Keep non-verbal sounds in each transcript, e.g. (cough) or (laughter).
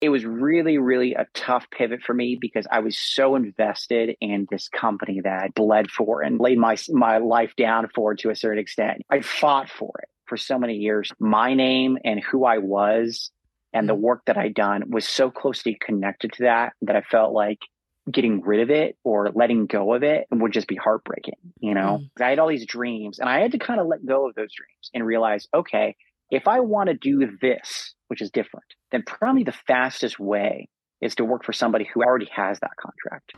it was really, really a tough pivot for me because I was so invested in this company that I bled for and laid my my life down for to a certain extent. I fought for it for so many years. My name and who I was and the mm. work that I'd done was so closely connected to that that I felt like getting rid of it or letting go of it would just be heartbreaking, you know? Mm. I had all these dreams and I had to kind of let go of those dreams and realize, okay, if I want to do this, which is different, then probably the fastest way is to work for somebody who already has that contract.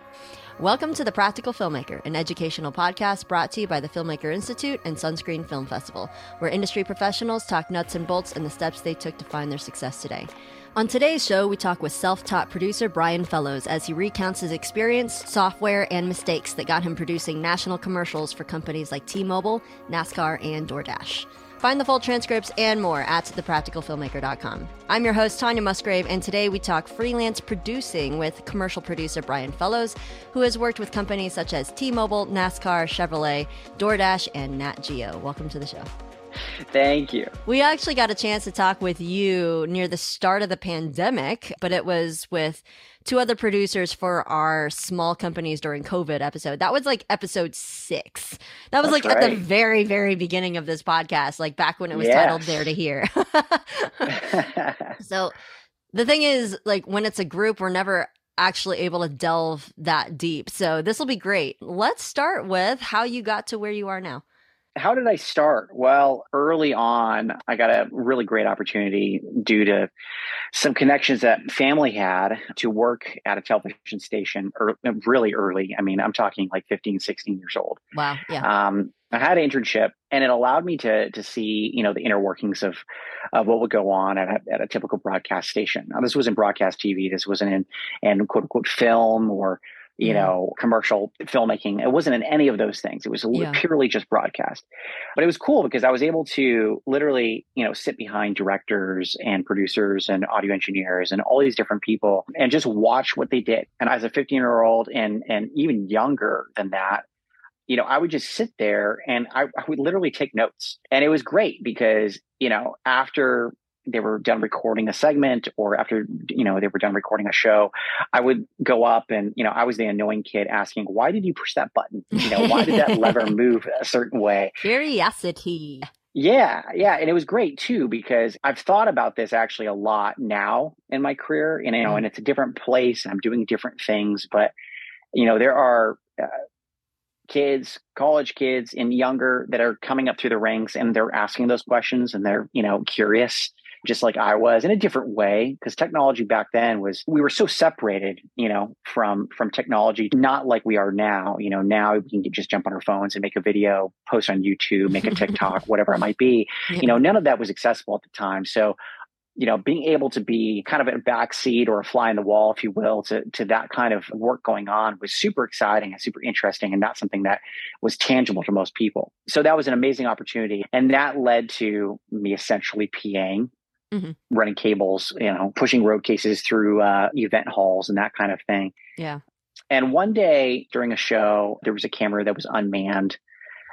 Welcome to The Practical Filmmaker, an educational podcast brought to you by the Filmmaker Institute and Sunscreen Film Festival, where industry professionals talk nuts and bolts and the steps they took to find their success today. On today's show, we talk with self taught producer Bryan Fellows as he recounts his experience, software, and mistakes that got him producing national commercials for companies like T Mobile, NASCAR, and DoorDash. Find the full transcripts and more at thepracticalfilmmaker.com. I'm your host, Tanya Musgrave, and today we talk freelance producing with commercial producer Bryan Fellows, who has worked with companies such as T Mobile, NASCAR, Chevrolet, DoorDash, and Nat Geo. Welcome to the show. Thank you. We actually got a chance to talk with you near the start of the pandemic, but it was with two other producers for our small companies during COVID episode. That was like episode six. That was That's like right. at the very, very beginning of this podcast, like back when it was yes. titled There to Hear. (laughs) (laughs) so the thing is, like when it's a group, we're never actually able to delve that deep. So this will be great. Let's start with how you got to where you are now how did I start? Well, early on, I got a really great opportunity due to some connections that family had to work at a television station er, really early. I mean, I'm talking like 15, 16 years old. Wow. Yeah. Um, I had an internship and it allowed me to to see, you know, the inner workings of of what would go on at a, at a typical broadcast station. Now, this wasn't broadcast TV. This wasn't in, in quote unquote film or you mm-hmm. know, commercial filmmaking. It wasn't in any of those things. It was yeah. purely just broadcast. But it was cool because I was able to literally, you know, sit behind directors and producers and audio engineers and all these different people and just watch what they did. And as a 15 year old and and even younger than that, you know, I would just sit there and I, I would literally take notes. And it was great because, you know, after they were done recording a segment or after you know they were done recording a show i would go up and you know i was the annoying kid asking why did you push that button? You know why did that lever (laughs) move a certain way? Curiosity. Yeah yeah and it was great too because i've thought about this actually a lot now in my career and you know and it's a different place and i'm doing different things but you know there are uh, kids, college kids and younger that are coming up through the ranks and they're asking those questions and they're, you know, curious just like I was in a different way because technology back then was we were so separated, you know, from from technology, not like we are now. You know, now we can just jump on our phones and make a video, post on YouTube, make a (laughs) TikTok, whatever it might be. Yeah. You know, none of that was accessible at the time. So you know, being able to be kind of a backseat or a fly in the wall, if you will, to, to that kind of work going on was super exciting and super interesting and not something that was tangible to most people. So that was an amazing opportunity. And that led to me essentially PAing mm-hmm. running cables, you know, pushing road cases through uh, event halls and that kind of thing. Yeah. And one day during a show, there was a camera that was unmanned.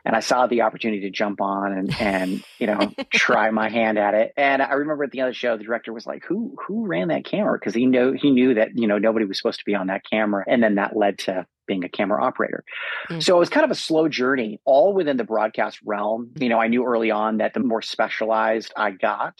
And I saw the opportunity to jump on and, and you know (laughs) try my hand at it. And I remember at the end of the show, the director was like, "Who who ran that camera?" Because he knew he knew that you know nobody was supposed to be on that camera. And then that led to being a camera operator. Mm-hmm. So it was kind of a slow journey, all within the broadcast realm. You know, I knew early on that the more specialized I got,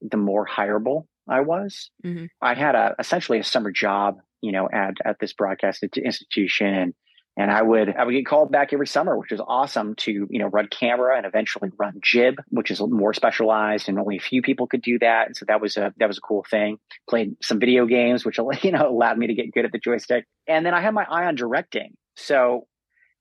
the more hireable I was. Mm-hmm. I had a essentially a summer job, you know, at at this broadcast institution, and and I would I would get called back every summer, which was awesome to you know run camera and eventually run jib, which is more specialized, and only a few people could do that. And so that was a that was a cool thing. Played some video games, which (laughs) you know allowed me to get good at the joystick. And then I had my eye on directing. So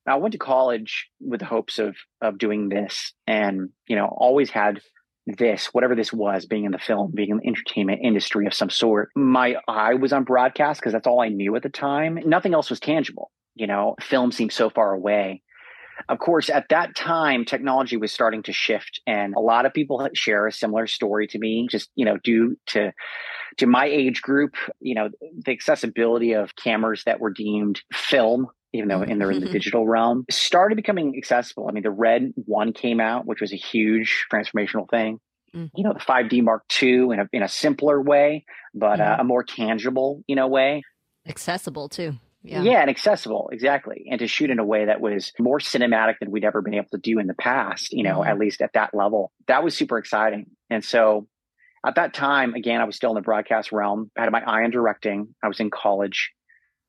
I went to college with the hopes of of doing this, and you know always had this, whatever this was, being in the film, being in the entertainment industry of some sort. My eye was on broadcast because that's all I knew at the time. Nothing else was tangible. You know, film seemed so far away. Of course, at that time, technology was starting to shift, and a lot of people share a similar story to me. Just you know, due to to my age group, you know, the accessibility of cameras that were deemed film even though in they're in the digital realm, started becoming accessible. I mean, the Red One came out, which was a huge transformational thing. Mm. you know, the 5D Mark II in a, in a simpler way, but uh, a more tangible, you know, way. Accessible too. Yeah. Yeah. and accessible, exactly. And to shoot in a way that was more cinematic than we'd ever been able to do in the past, you know, Mhm. at least at that level. That was super exciting. And so at that time, again, I was still in the broadcast realm. I had my eye on directing. I was in college.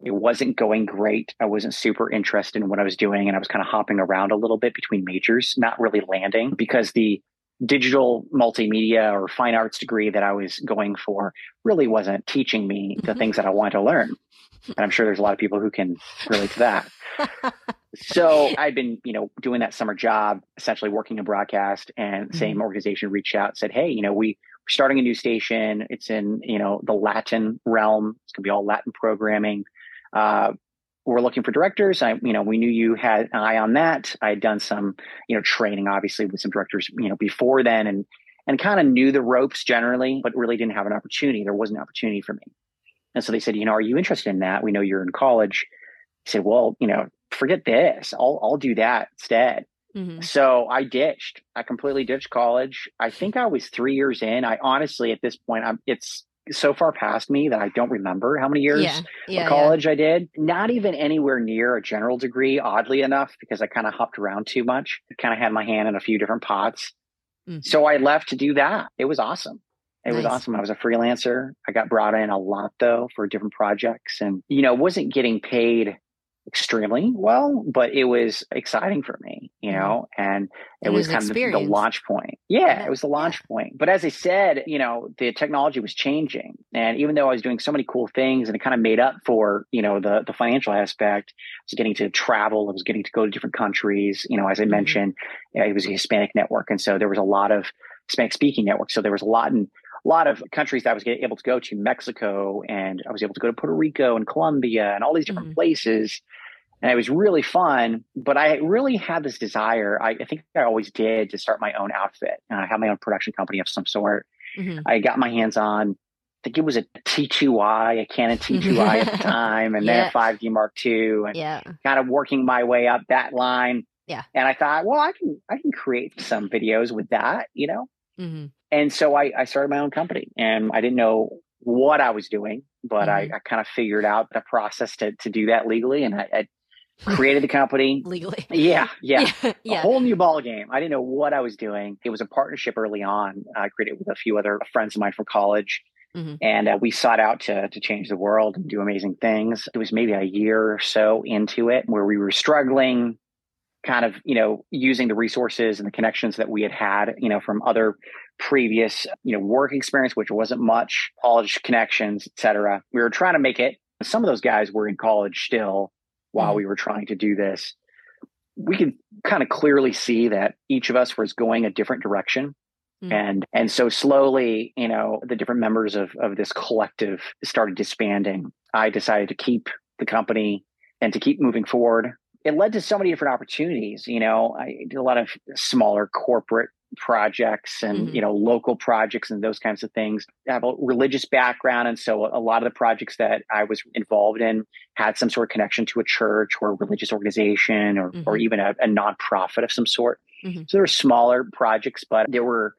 It wasn't going great. I wasn't super interested in what I was doing. And I was kind of hopping around a little bit between majors, not really landing because the digital multimedia or fine arts degree that I was going for really wasn't teaching me the Mhm. things that I wanted to learn. And I'm sure there's a lot of people who can relate to that. (laughs) So I'd been, you know, doing that summer job, essentially working in broadcast, and the same organization reached out and said, "Hey, you know, we we're starting a new station. It's in, you know, the Latin realm. It's gonna be all Latin programming. Uh, we're looking for directors. I, you know, we knew you had an eye on that. I had done some, you know, training obviously with some directors, you know, before then, and and kind of knew the ropes generally, but really didn't have an opportunity. There was an opportunity for me. And so they said, you know, are you interested in that? We know you're in college. I said, well, you know, forget this. I'll I'll do that instead. Mhm. So I ditched. I completely ditched college. I think I was three years in. I honestly, at this point, I'm it's so far past me that I don't remember how many years Yeah. Yeah. of college I did. Not even anywhere near a general degree, oddly enough, because I kind of hopped around too much. kind of had my hand in a few different pots. Mhm. So I left to do that. It was awesome. It was awesome. I was a freelancer. I got brought in a lot though for different projects and, you know, wasn't getting paid extremely well, but it was exciting for me, you Mhm. know, and it It was was kind of the, the launch point. Yeah, Yeah, it was the launch point. But as I said, you know, the technology was changing. And even though I was doing so many cool things and it kind of made up for, you know, the the financial aspect, I was getting to travel, I was getting to go to different countries, you know, as I Mhm. mentioned, it was a Hispanic network. And so there was a lot of Hispanic speaking networks. So there was a lot in a lot of countries that I was able to go to, Mexico, and I was able to go to Puerto Rico and Colombia and all these different Mhm. places. And it was really fun, but I really had this desire. I, I think I always did to start my own outfit. And I had my own production company of some sort. Mhm. I got my hands on, I think it was a T2i, a Canon (laughs) T2i at the time, and then a 5D Mark II, and Yeah. kind of working my way up that line. Yeah. And I thought, well, I can I can create some videos with that, you know. Mhm. And so I, I started my own company, and I didn't know what I was doing, but I, I kind of figured out the process to to do that legally, and I, I created the company. (laughs) Legally. Yeah, yeah. (laughs) Yeah. A whole new ball game. I didn't know what I was doing. It was a partnership early on. I created with a few other friends of mine from college, Mhm. and uh, we sought out to to change the world and do amazing things. It was maybe a year or so into it where we were struggling, kind of you know using the resources and the connections that we had had, you know, from other previous you know work experience, which wasn't much, college connections, etc. We were trying to make it. Some of those guys were in college still while Mhm. we were trying to do this we could kind of clearly see that each of us was going a different direction. Mm. And and so slowly, you know, the different members of of this collective started disbanding. I decided to keep the company and to keep moving forward. It led to so many different opportunities. You know, I did a lot of smaller corporate projects and Mhm. you know local projects and those kinds of things. I have a religious background, and so a lot of the projects that I was involved in had some sort of connection to a church or a religious organization or, or Mhm. even a, a nonprofit of some sort. Mhm. So there were smaller projects, but there were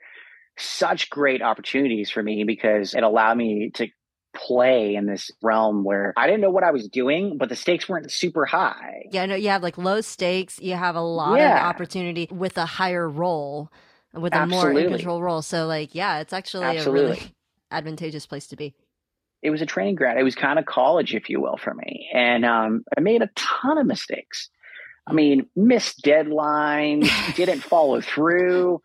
such great opportunities for me because it allowed me to play in this realm where I didn't know what I was doing, but the stakes weren't super high. Yeah, no, you have like low stakes. You have a lot of opportunity with a higher role, with a more Absolutely. in control role. So, like, yeah, it's actually a Absolutely. really (laughs) advantageous place to be. It was a training ground. It was kind of college, if you will, for me. And um, I made a ton of mistakes. I mean, missed deadlines, (laughs) didn't follow through.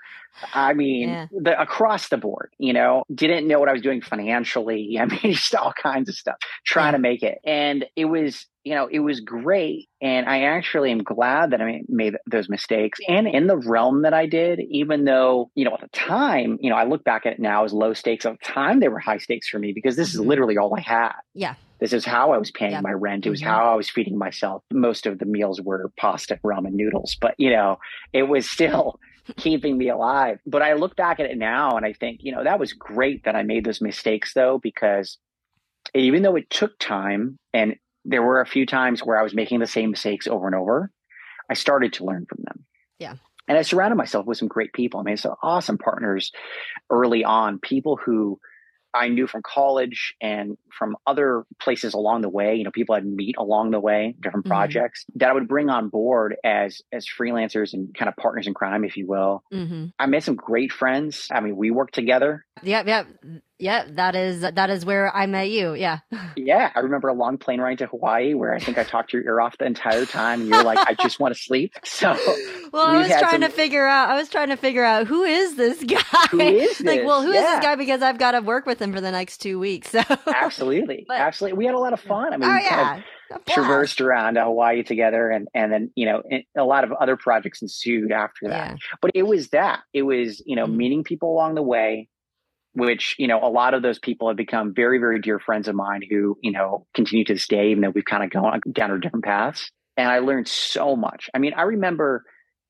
I mean, Yeah. the, across the board, you know, didn't know what I was doing financially. (laughs) I mean, just all kinds of stuff, trying Yeah. to make it. And it was, you know, it was great. And I actually am glad that I made those mistakes and in the realm that I did, even though, you know, at the time, you know, I look back at it now as low stakes. At the time, they were high stakes for me because this is Mhm. literally all I had. Yeah. This is how I was paying Yeah. my rent. It was Mhm. how I was feeding myself. Most of the meals were pasta, ramen noodles, but you know, it was still keeping me alive. But I look back at it now and I think, you know, that was great that I made those mistakes though, because even though it took time and there were a few times where I was making the same mistakes over and over, I started to learn from them. Yeah. And I surrounded myself with some great people. I mean, some awesome partners early on, people who I knew from college and from other places along the way, you know, people I'd meet along the way, different mm-hmm. projects that I would bring on board as as freelancers and kind of partners in crime, if you will. Mm-hmm. I made some great friends. I mean, we worked together. Yeah, yeah. Yeah, that is that is where I met you. Yeah. (laughs) Yeah, I remember a long plane ride to Hawaii where I think I talked your ear off the entire time, and you're like, "I just want to sleep." (laughs) So, well, I was trying some... to figure out. I was trying to figure out who is this (laughs) guy. Who is this? like, well, who yeah. is this guy? Because I've got to work with him for the next two weeks. So absolutely, but, absolutely, we had a lot of fun. I mean, oh, yeah. Traversed around Hawaii together, and and then you know a lot of other projects ensued after that. Yeah. But it was that it was you know mm-hmm. meeting people along the way, which you know a lot of those people have become very very dear friends of mine who you know continue to this day even though we've kind of gone down our different paths and i learned so much i mean i remember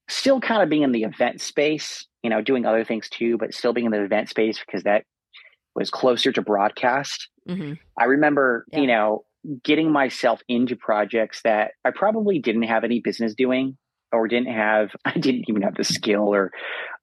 still kind of being in the event space you know doing other things too but still being in the event space because that was closer to broadcast mm-hmm. i remember yeah. you know getting myself into projects that i probably didn't have any business doing or didn't have (laughs) I didn't even have the skill or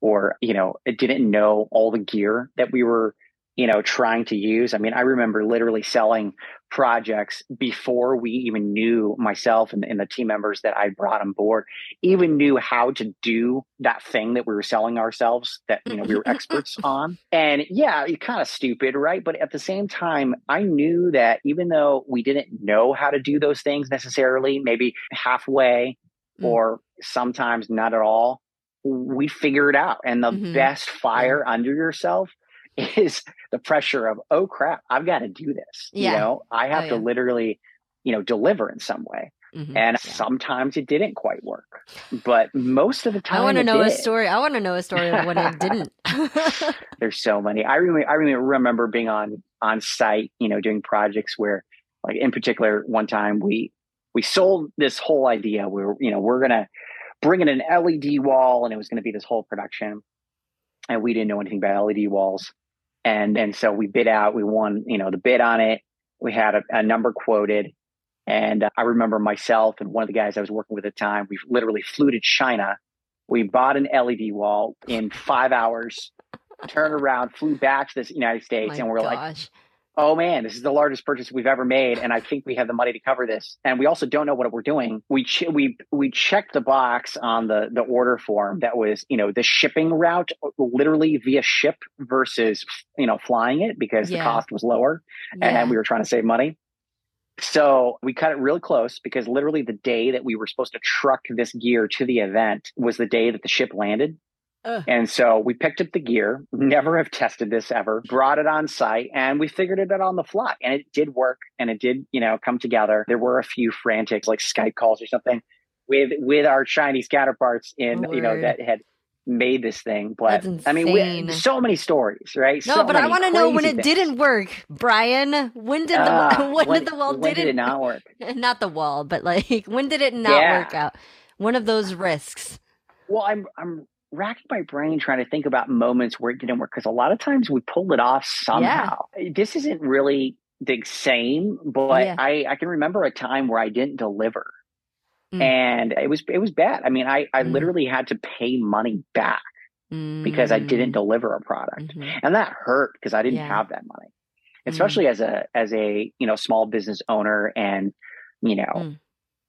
or you know didn't know all the gear that we were you know trying to use. I mean, I remember literally selling projects before we even knew myself and, and the team members that I brought on board even knew how to do that thing that we were selling ourselves that you know we were experts (laughs) on. And yeah, it's kind of stupid, right? But at the same time, I knew that even though we didn't know how to do those things necessarily, maybe halfway mm. or sometimes not at all. We figure it out. And the mm-hmm. best fire yeah. under yourself (laughs) is the pressure of, oh crap, I've got to do this. Yeah. You know, I have oh, yeah. to literally, you know, deliver in some way. Mm-hmm. And yeah. sometimes it didn't quite work, but most of the time, I want to know did. a story. I want to know a story of when it didn't. (laughs) There's so many. I really, I really remember being on on site, you know, doing projects where, like in particular, one time we we sold this whole idea. We were, you know, we're gonna bring in an LED wall, and it was going to be this whole production. And we didn't know anything about LED walls, and and so we bid out. We won, you know, the bid on it. We had a, a number quoted, and uh, I remember myself and one of the guys I was working with at the time. We literally flew to China. We bought an LED wall in five hours. turned around, flew back to the United States, My and we're gosh. like, oh man, this is the largest purchase we've ever made, and I think we have the money to cover this. And we also don't know what we're doing. We ch- we we checked the box on the the order form that was you know the shipping route, uh, literally via ship versus you know flying it because yeah. the cost was lower, yeah. and we were trying to save money. So we cut it really close because literally the day that we were supposed to truck this gear to the event was the day that the ship landed. And so we picked up the gear, never have tested this ever, brought it on site, and we figured it out on the fly. And it did work and it did, you know, come together. There were a few frantics like Skype calls or something with with our Chinese counterparts in, Lord. you know, that had made this thing. But I mean, we, so many stories, right? No, so but I want to know when it things. didn't work, Bryan. When did the uh, (laughs) when, when, did the wall when did it not work? (laughs) Not the wall, but like (laughs) when did it not yeah. work out? One of those risks. Well, I'm I'm racking my brain trying to think about moments where it didn't work because a lot of times we pulled it off somehow. Yeah. This isn't really the same, but yeah. I, I can remember a time where I didn't deliver. Mm. And it was it was bad. I mean, I, I mm. literally had to pay money back mm. because I didn't mm. deliver a product. Mm-hmm. And that hurt because I didn't yeah. have that money. Mm. Especially as a as a, you know, small business owner and, you know, mm.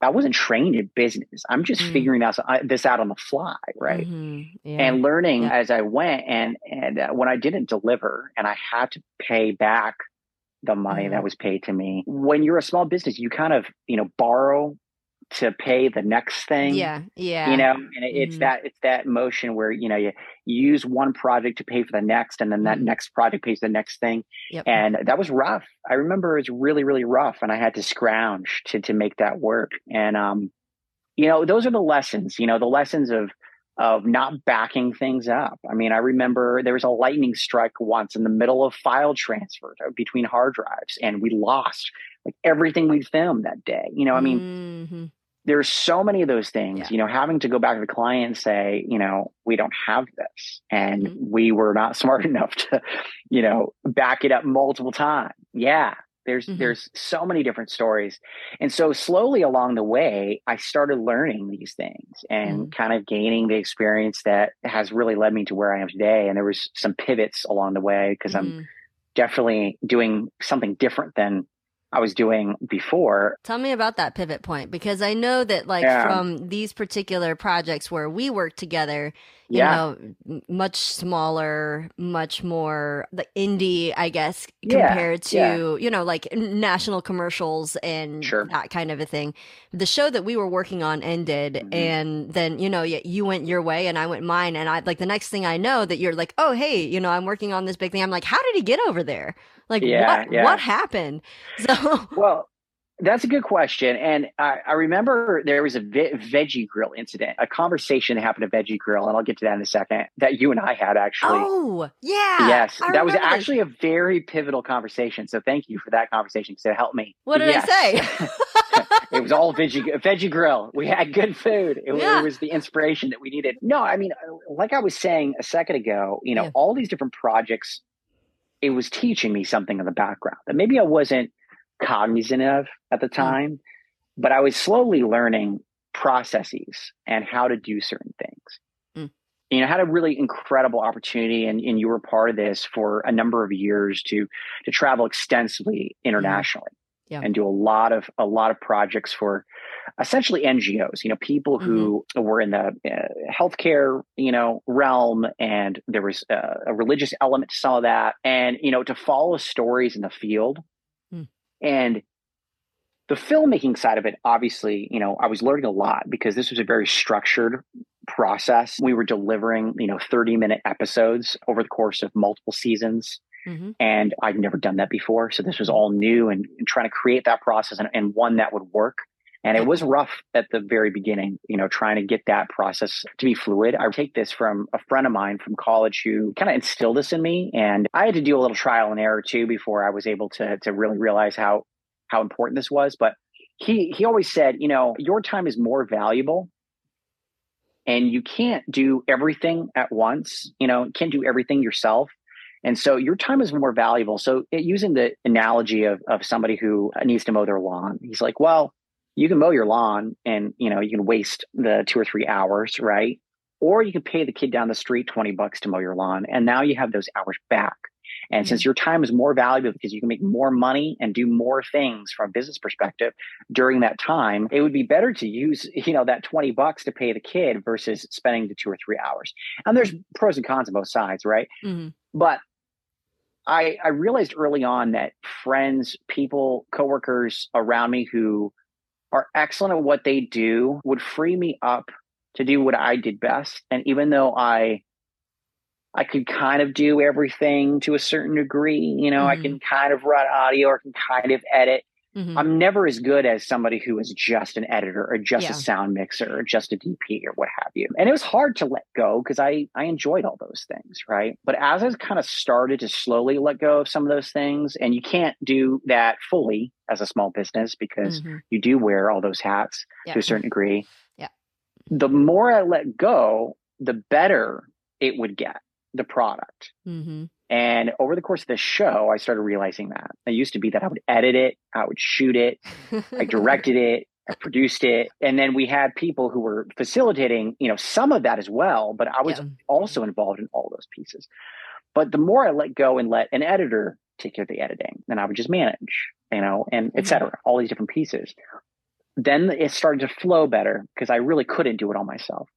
I wasn't trained in business. I'm just mm figuring out this out on the fly, right? Mm-hmm. Yeah. And learning yeah. as I went. And and uh, when I didn't deliver, and I had to pay back the money mm that was paid to me. When you're a small business, you kind of you know borrow to pay the next thing. Yeah, yeah. You know, and it, it's mm that it's that motion where you know you, you, use one project to pay for the next, and then that mm next project pays the next thing. Yep. And that was rough. I remember it was really really rough, and I had to scrounge to to make that work. And um, you know, those are the lessons. You know, the lessons of of not backing things up. I mean, I remember there was a lightning strike once in the middle of file transfer between hard drives, and we lost like everything we filmed that day. You know, I mean, mm-hmm there's so many of those things, yeah. you know, having to go back to the client and say, you know, we don't have this and mm-hmm. we were not (laughs) smart enough to, you know, back it up multiple times. Yeah. There's Mhm. there's so many different stories. And so slowly along the way, I started learning these things and kind of gaining the experience that has really led me to where I am today. And there was some pivots along the way because I'm Mhm. definitely doing something different than I was doing before. Tell me about that pivot point because I know that, like, Yeah. from these particular projects where we work together, you Yeah. know, much smaller, much more the indie, I guess, Yeah, compared to, yeah. you know, like national commercials and Sure. that kind of a thing. The show that we were working on ended, Mhm. and then, you know, you went your way and I went mine. And I, like, the next thing I know, that you're like, oh, hey, you know, I'm working on this big thing. I'm like, how did he get over there? Like, Yeah, what, yeah. what happened? (laughs) So, Well, that's a good question. And I, I remember there was a ve- veggie grill incident, a conversation that happened at Veggie Grill, and I'll get to that in a second, that you and I had actually. oh, yeah. yes, I that was remember this. actually a very pivotal conversation. So thank you for that conversation because it helped me. What did Yes. I say? (laughs) it was all veggie veggie grill. We had good food. It, Yeah. it was the inspiration that we needed. No, I mean, uh, like I was saying a second ago, you know, Yeah. all these different projects, it was teaching me something in the background that maybe I wasn't cognizant of at the Mm. time, but I was slowly learning processes and how to do certain things. Mm. You know, had a really incredible opportunity, and, and you were part of this for a number of years to to travel extensively internationally Yeah. and do a lot of a lot of projects for essentially NGOs. You know, people who were in the uh, healthcare you know realm, and there was uh, a religious element to some of that, and you know, to follow stories in the field, Hmm. and the filmmaking side of it. Obviously, you know, I was learning a lot because this was a very structured process. We were delivering you know thirty minute episodes over the course of multiple seasons Mhm. and I'd never done that before. So this was all new and, and trying to create that process and, and one that would work. And it was rough at the very beginning, you know, trying to get that process to be fluid. I take this from a friend of mine from college who kind of instilled this in me. And I had to do a little trial and error too before I was able to to really realize how how important this was. But he he always said, you know, your time is more valuable and you can't do everything at once. You know, can't do everything yourself. And so your time is more valuable. So it, using the analogy of, of somebody who needs to mow their lawn, he's like, well, you can mow your lawn and, you know, you can waste the two or three hours, right? Or you can pay the kid down the street 20 bucks to mow your lawn. And now you have those hours back. And since your time is more valuable because you can make more money and do more things from a business perspective during that time, it would be better to use, you know, that 20 bucks to pay the kid versus spending the two or three hours. And there's pros and cons on both sides, right? Mhm. But I, I realized early on that friends, people, coworkers around me who are excellent at what they do would free me up to do what I did best. And even though I I could kind of do everything to a certain degree, you know, I Mhm. can kind of run audio or can kind of edit. Mhm. I'm never as good as somebody who is just an editor or just Yeah. a sound mixer or just a DP or what have you. And it was hard to let go because I I enjoyed all those things, right? But as I kind of started to slowly let go of some of those things, and you can't do that fully as a small business because Mhm. you do wear all those hats Yeah. to a certain degree. Yeah. The more I let go, the better it would get, the product. Mhm. And over the course of the show, I started realizing that. I used to be that I would edit it, I would shoot it, I (laughs) directed it, I produced it, and then we had people who were facilitating, you know, some of that as well. But I was Yeah. also involved in all those pieces. But the more I let go and let an editor take care of the editing, then I would just manage, you know, and et Mhm. cetera, all these different pieces. Then it started to flow better because I really couldn't do it all myself.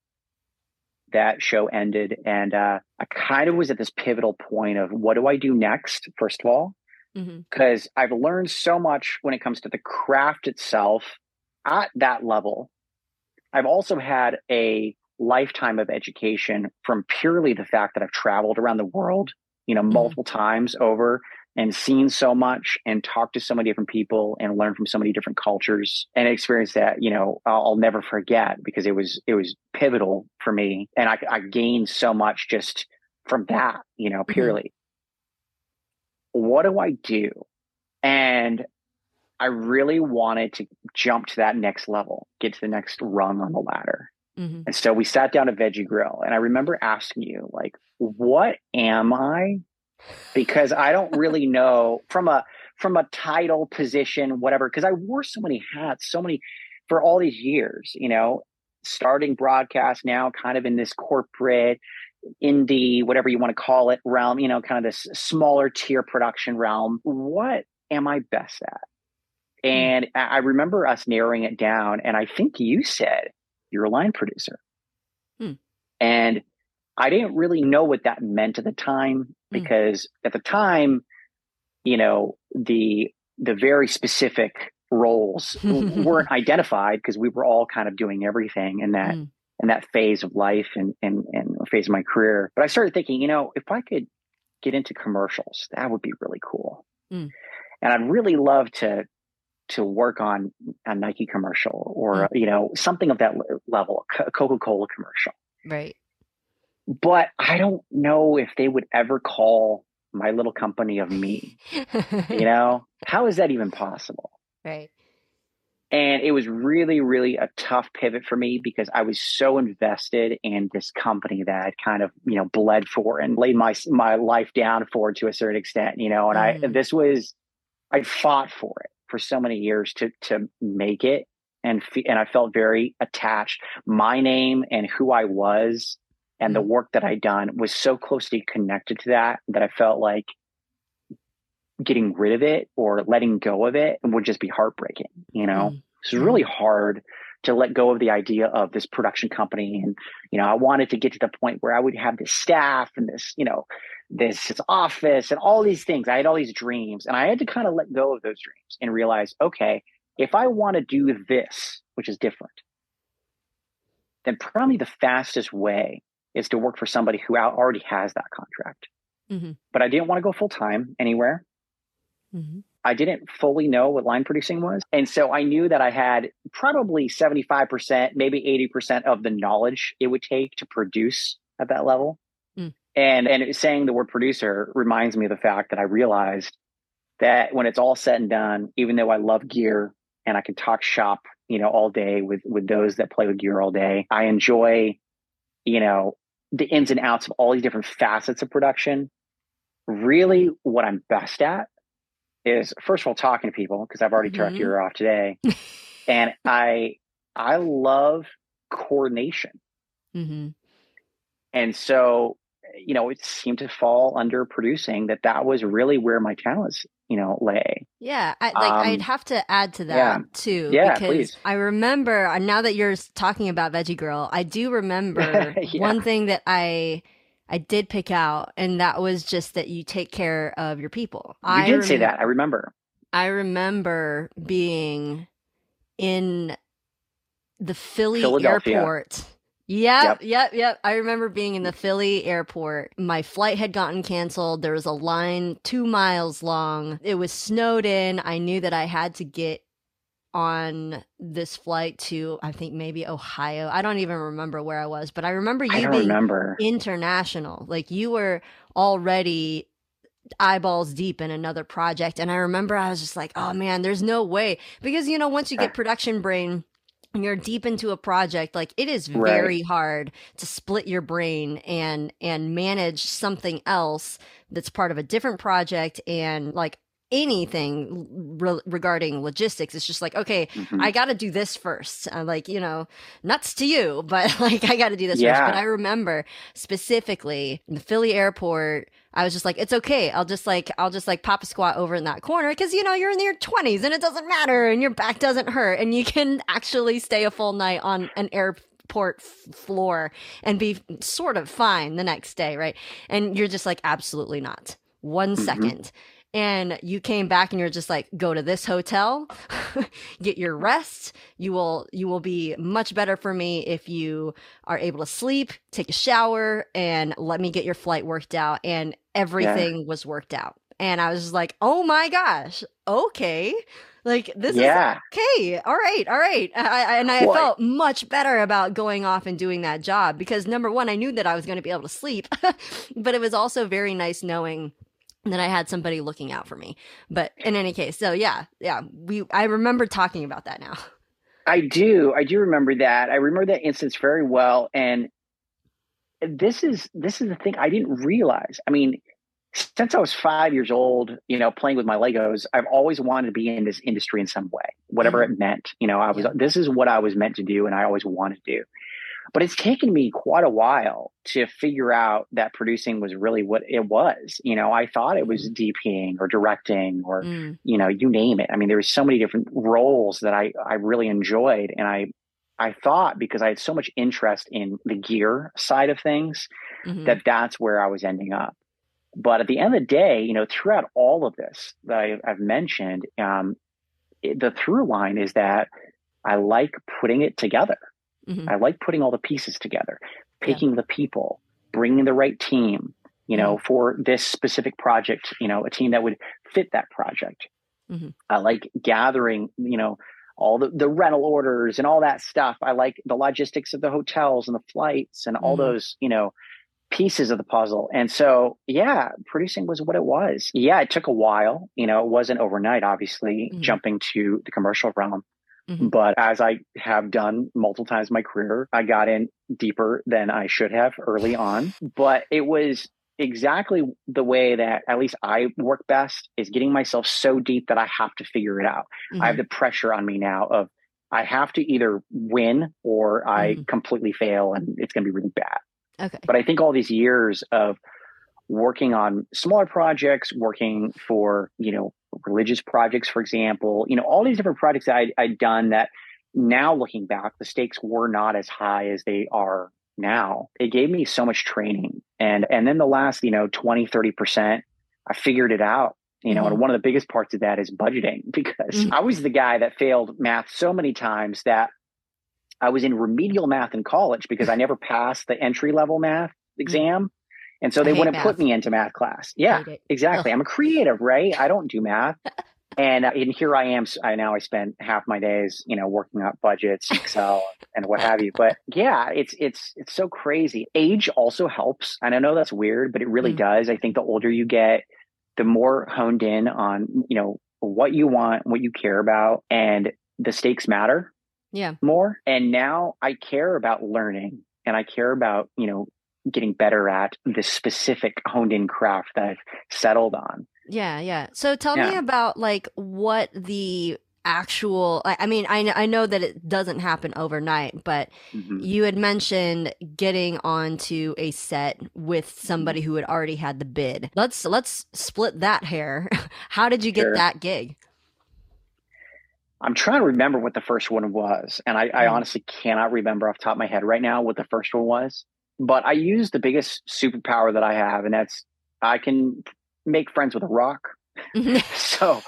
That show ended, and uh, I kind of was at this pivotal point of what do I do next, first of all, because I've learned so much when it comes to the craft itself at that level. I've also had a lifetime of education from purely the fact that I've traveled around the world, you know, Mhm. multiple times over and seen so much and talked to so many different people and learned from so many different cultures and experience that, you know, I'll, I'll never forget because it was, it was pivotal for me. And I, I gained so much just from that, you know, purely. What do I do? And I really wanted to jump to that next level, get to the next rung on the ladder. Mhm. And so we sat down at Veggie Grill, and I remember asking you, like, what am I? Because I don't really know from a from a title position, whatever, because I wore so many hats, so many for all these years, you know, starting broadcast now kind of in this corporate indie, whatever you want to call it, realm, you know, kind of this smaller tier production realm. What am I best at? Hmm. And I remember us narrowing it down, and I think you said you're a line producer. Hmm. And I didn't really know what that meant at the time. Because mm. at the time, you know, the the very specific roles (laughs) weren't identified because we were all kind of doing everything in that mm. in that phase of life and, and and phase of my career. But I started thinking, you know, if I could get into commercials, that would be really cool. Mm. And I'd really love to to work on a Nike commercial or mm. you know something of that level, a Coca Cola commercial. Right. But I don't know if they would ever call my little company of me. you (laughs) know, how is that even possible? Right. And it was really, really a tough pivot for me because I was so invested in this company that I'd kind of, you know, bled for and laid my my life down for to a certain extent, you know. And mm. I this was I fought for it for so many years to to make it and and I felt very attached. My name and who I was and the mm. work that I'd done was so closely connected to that that I felt like getting rid of it or letting go of it would just be heartbreaking, you know? Mm. So it's really hard to let go of the idea of this production company. And, you know, I wanted to get to the point where I would have this staff and this, you know, this, this office and all these things. I had all these dreams and I had to kind of let go of those dreams and realize, okay, if I want to do this, which is different, then probably the fastest way is to work for somebody who already has that contract. Mm-hmm. But I didn't want to go full time anywhere. Mm-hmm. I didn't fully know what line producing was. And so I knew that I had probably 75%, maybe 80% of the knowledge it would take to produce at that level. Mm. And and saying the word producer reminds me of the fact that I realized that when it's all said and done, even though I love gear and I can talk shop, you know, all day with with those that play with gear all day, I enjoy, you know, the ins and outs of all these different facets of production. Really what I'm best at is first of all talking to people because I've already mm-hmm. talked your off today, (laughs) and I I love coordination, mm-hmm. and so you know it seemed to fall under producing that that was really where my talents you know lay. Yeah, I, like um, I'd have to add to that yeah. too. Yeah, because please. I remember uh, now that you're talking about Veggie Grill, I do (laughs) remember yeah. one thing that I I did pick out, and that was just that you take care of your people. You I did rem- say that. I remember. I remember being in the Philly airport. Yep, yep, yep, yep. I remember being in the Philly airport. My flight had gotten canceled. There was a line two miles long. It was snowed in. I knew that I had to get on this flight to I think maybe Ohio. I don't even remember where I was, but I remember you I being remember. international. Like you were already eyeballs deep in another project and I remember I was just like, "Oh man, there's no way." Because you know, once you get production brain you're deep into a project like it is very right. hard to split your brain and and manage something else that's part of a different project and like anything re- regarding logistics. It's just like, okay, mm-hmm. I got to do this first. I'm like, you know, nuts to you, (laughs) but like, I got to do this yeah. first. But I remember specifically in the Philly airport, I was just like, it's okay. I'll just like, I'll just like pop a squat over in that corner because, you know, you're in your 20s and it doesn't matter and your back doesn't hurt and you can actually stay a full night on an airport f- floor and be sort of fine the next day, right? And you're just like, absolutely not. One mm-hmm. second and you came back and you're just like go to this hotel (laughs) get your rest you will you will be much better for me if you are able to sleep take a shower and let me get your flight worked out and everything yeah. was worked out and i was like oh my gosh okay like this yeah. is okay all right all right I, I, and i what? felt much better about going off and doing that job because number one i knew that i was going to be able to sleep (laughs) but it was also very nice knowing that I had somebody looking out for me. But in any case, so yeah, yeah, we I remember talking about that now. (laughs) I do. I do remember that. I remember that instance very well and this is this is the thing I didn't realize. I mean, since I was five years old, you know, playing with my Legos, I've always wanted to be in this industry in some way, whatever mm-hmm. it meant. You know, I was, yeah. this is what I was meant to do and I always wanted to do. But it's taken me quite a while to figure out that producing was really what it was. You know, I thought it was mm-hmm. DPing or directing or, mm. you know, you name it. I mean, there was so many different roles that I, I really enjoyed. And I, I thought because I had so much interest in the gear side of things mm-hmm. that that's where I was ending up. But at the end of the day, you know, throughout all of this that I, have mentioned, um, it, the through line is that I like putting it together. Mm-hmm. I like putting all the pieces together, picking yeah. the people, bringing the right team, you know, mm-hmm. for this specific project, you know, a team that would fit that project. Mm-hmm. I like gathering, you know, all the, the rental orders and all that stuff. I like the logistics of the hotels and the flights and all mm-hmm. those, you know, pieces of the puzzle. And so, yeah, producing was what it was. Yeah, it took a while. You know, it wasn't overnight, obviously, mm-hmm. jumping to the commercial realm. Mm-hmm. But as I have done multiple times in my career, I got in deeper than I should have early on. (laughs) But it was exactly the way that at least I work best is getting myself so deep that I have to figure it out. Mm-hmm. I have mm-hmm. the pressure on me now of I have to either win or I mm-hmm. completely fail and it's going to be really bad. Okay. But I think all these years of working on smaller projects, working for, you know, religious projects, for example, you know, all these different projects that I, I'd done that now looking back, the stakes were not as high as they are now. It gave me so much training. And, and then the last, you know, 20, 30%, I figured it out you know, mm-hmm. and one of the biggest parts of that is budgeting (laughs) because mm-hmm. I was the guy that failed math so many times that I was in remedial math in college because I never passed the entry level math mm. exam. And so they wouldn't math. put me into math class. Yeah, exactly. I'm a creative, right? I don't do math. (laughs) and, uh, and here I am. I now I spend half my days, you know, working out budgets, Excel, (laughs) and what have you. But yeah, it's it's it's so crazy. Age also helps, and I know that's weird, but it really mm. does. I think the older you get, the more honed in on you know what you want, what you care about, and the stakes matter yeah more and now i care about learning and i care about you know getting better at this specific honed in craft that i've settled on yeah yeah so tell yeah. me about like what the actual i mean I, I know that it doesn't happen overnight but mm-hmm. you had mentioned getting onto a set with somebody mm-hmm. who had already had the bid let's let's split that hair (laughs) how did you get sure. that gig I'm trying to remember what the first one was, and I, I, mm. honestly cannot remember off the top of my head right now what the first one was. But I use the biggest superpower that I have, and that's I can make friends with a rock. (laughs) so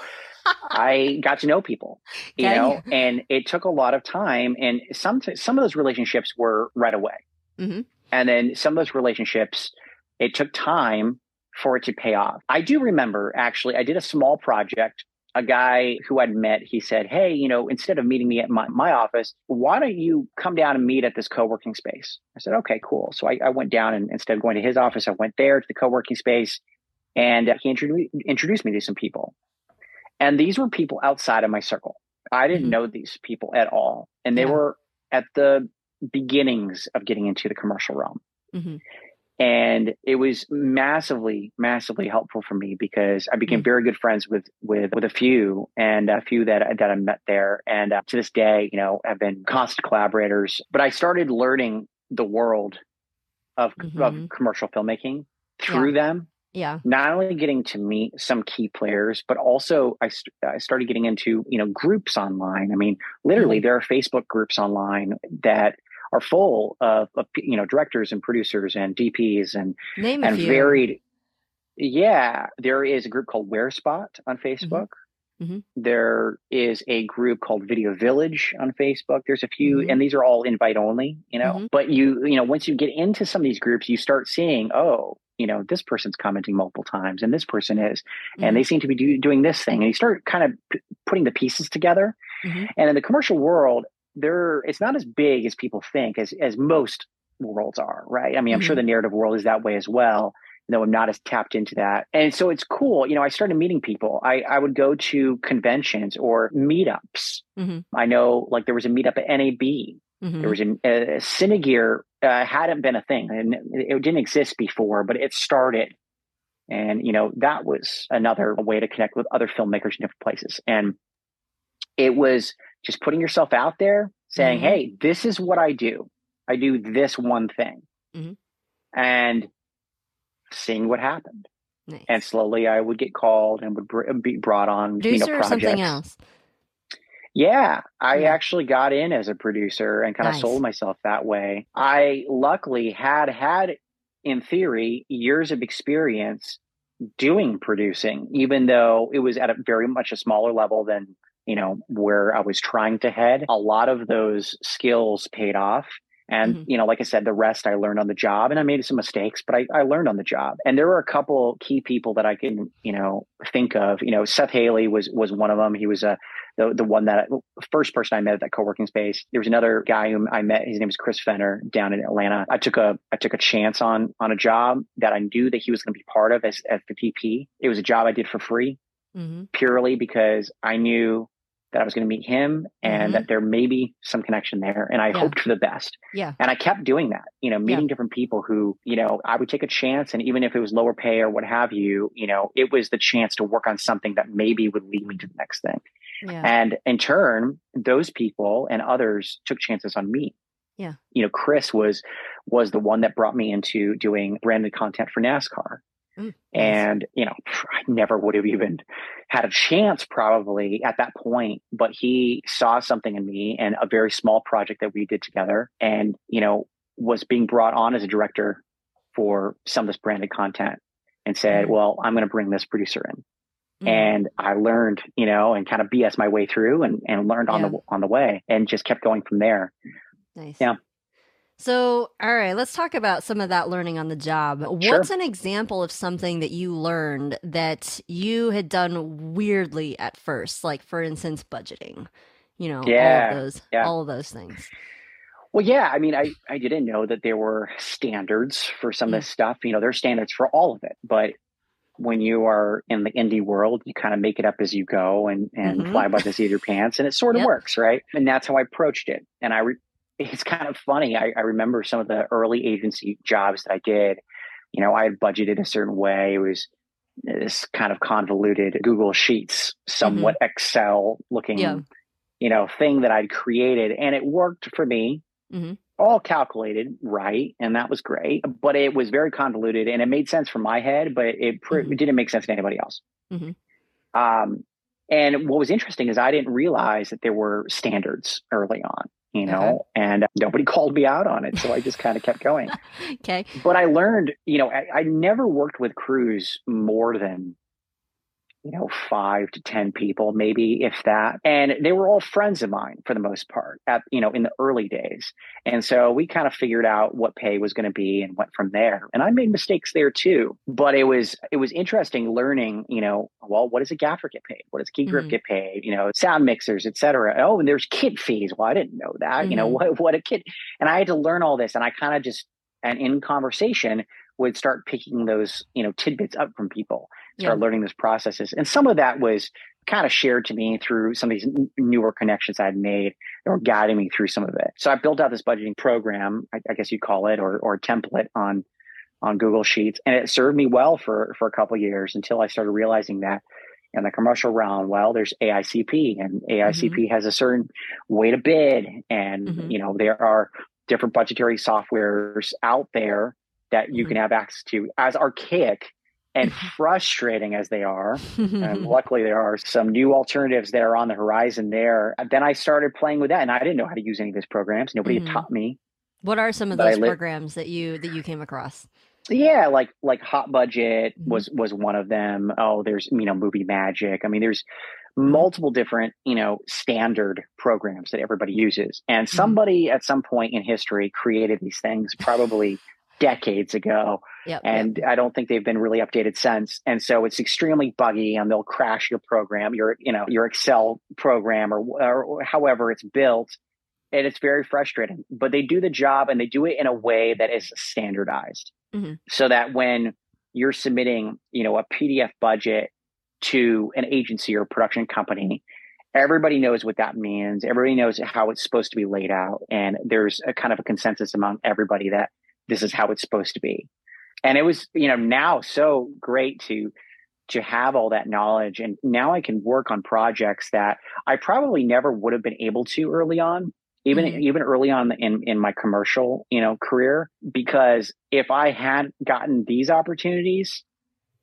I got to know people, you know, and it took a lot of time, and some some of those relationships were right away, mm-hmm. and then some of those relationships it took time for it to pay off. I do remember actually, I did a small project a guy who I'd met, he said, Hey, you know, instead of meeting me at my, my office, why don't you come down and meet at this co working space? I said, Okay, cool. So I, I, went down and instead of going to his office, I went there to the co working space and he introduced, introduced me to some people. And these were people outside of my circle. I didn't mm-hmm. know these people at all. And they yeah. were at the beginnings of getting into the commercial realm. Mm-hmm and it was massively massively helpful for me because i became mm. very good friends with with with a few and a few that that i met there and uh, to this day you know have been constant collaborators but i started learning the world of, mm-hmm. of commercial filmmaking through yeah. them yeah not only getting to meet some key players but also i, st- I started getting into you know groups online i mean literally mm-hmm. there are facebook groups online that are full of, of you know directors and producers and DPs and Name and varied. Yeah, there is a group called WhereSpot on mm-hmm. Facebook. Mm-hmm. There is a group called Video Village on Facebook. There's a few, mm-hmm. and these are all invite only, you know. Mm-hmm. But you, you know, once you get into some of these groups, you start seeing, oh, you know, this person's commenting multiple times, and this person is, and they mm-hmm. seem to be do, doing this thing, and you start kind of p- putting the pieces together. Mm-hmm. And in the commercial world, there it's not as big as people think as as most worlds are right i mean i'm mm-hmm. sure the narrative world is that way as well though i'm not as tapped into that and so it's cool you know i started meeting people i i would go to conventions or meetups mm-hmm. i know like there was a meetup at nab mm-hmm. there was a, a cinegear uh, hadn't been a thing and it didn't exist before but it started And, you know, that was another way to connect with other filmmakers in different places. And it was just putting yourself out there saying, Mhm. Hey, this is what I do. I do this one thing Mhm. and seeing what happened. Nice. And slowly I would get called and would br- be brought on, you Producer know, or something else? Yeah, I Yeah. actually got in as a producer and kind of Nice. sold myself that way. I luckily had had, in theory, years of experience doing producing, even though it was at a very much a smaller level than, you know, where I was trying to head. A lot of those skills paid off. And, Mhm. you know, like I said, the rest I learned on the job and I made some mistakes, but I, I learned on the job. And there were a couple key people that I can, you know, think of. You know, Seth Haley was was one of them. He was a the the one that first person I met at that co-working space. There was another guy whom I met. His name was Chris Fenner down in Atlanta. I took a I took a chance on on a job that I knew that he was going to be part of as as the VP. It was a job I did for free mm-hmm. purely because I knew that I was going to meet him and Mhm. that there may be some connection there. And I Yeah. hoped for the best. Yeah. And I kept doing that, you know, meeting different people who, you know, I would take a chance. And even if it was lower pay or what have you, you know, it was the chance to work on something that maybe would lead me to the next thing. Yeah. And in turn, those people and others took chances on me. Yeah. You know, Chris was was the one that brought me into doing branded content for NASCAR. Mm. And, you know, I never would have even had a chance probably at that point, but he saw something in me and a very small project that we did together and, you know, was being brought on as a director for some of this branded content and said, Mhm. well, I'm going to bring this producer in Mhm. and I learned, you know, and kind of BS my way through and, and learned on the on the way and just kept going from there. Nice. Yeah. So, all right, let's talk about some of that learning on the job. Sure. What's an example of something that you learned that you had done weirdly at first? Like, for instance, budgeting. You know, all Yeah, of those, yeah. all of those things. Well, yeah, I mean, I, I didn't know that there were standards for some of this stuff. You know, there's standards for all of it, but when you are in the indie world, you kind of make it up as you go and, and Mhm. fly by the seat of your pants, and it sort of Yep. works, right? And that's how I approached it. And I, re- it's kind of funny. I, I remember some of the early agency jobs that I did. You know, I had budgeted a certain way. It was this kind of convoluted Google Sheets, somewhat Excel looking, Yeah. you know, thing that I'd created, and it worked for me Mhm. all calculated right and that was great but it was very convoluted and it made sense for my head but it, pr- Mhm. it didn't make sense to anybody else Mhm. um, and what was interesting is i didn't realize that there were standards early on you know Okay. and nobody (laughs) called me out on it so i just kind of kept going (laughs) Okay. but i learned you know I, I never worked with crews more than you know five to ten people maybe if that. And they were all friends of mine for the most part at you know in the early days. And so we kind of figured out what pay was going to be and went from there. And i made mistakes there too. But it was it was interesting learning you know well what does a gaffer get paid? What does key grip Mhm. get paid? You know sound mixers etc oh and there's kit fees. Well i didn't know that. You know Mhm. what what a kit. And i had to learn all this. And i kind of just and in conversation would start picking those you know tidbits up from people start Yeah. learning those processes and some of that was kind of shared to me through some of these newer connections i'd made that were guiding me through some of it so i built out this budgeting program i, I guess you'd call it or, or template on on google sheets and it served me well for for a couple of years until i started realizing that in the commercial realm well there's aicp and aicp has a certain way to bid and Mhm. you know there are different budgetary softwares out there that you Mhm. can have access to as archaic and (laughs) frustrating as they are and (laughs) luckily there are some new alternatives that are on the horizon there then i started playing with that and i didn't know how to use any of those programs. Nobody Mhm. had taught me. What are some of those li- programs that you that you came across? yeah like like hot budget Mhm. was was one of them. Oh there's you know movie magic. I mean there's multiple different you know standard programs that everybody uses. And somebody at some point in history created these things probably decades ago Yep. yep. and I don't think they've been really updated since. And so it's extremely buggy, and they'll crash your program, your you know your Excel program, or, or however it's built, and it's very frustrating. But they do the job, and they do it in a way that is standardized, Mhm. so that when you're submitting, you know, a PDF budget to an agency or production company. Everybody knows what that means. Everybody knows how it's supposed to be laid out. And there's a kind of a consensus among everybody that this is how it's supposed to be. and it was you know now so great to to have all that knowledge and now i can work on projects that i probably never would have been able to early on even mm-hmm. even early on in in my commercial you know career because if i had gotten these opportunities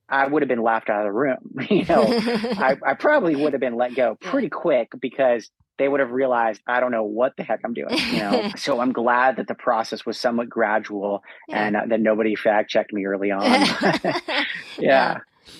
i would have been laughed out of the room (laughs) you know (laughs) I, I probably would have been let go pretty quick because they would have realized I don't know what the heck I'm doing. You know, (laughs) so I'm glad that the process was somewhat gradual yeah. and uh, that nobody fact checked me early (laughs) on. (laughs) yeah. yeah.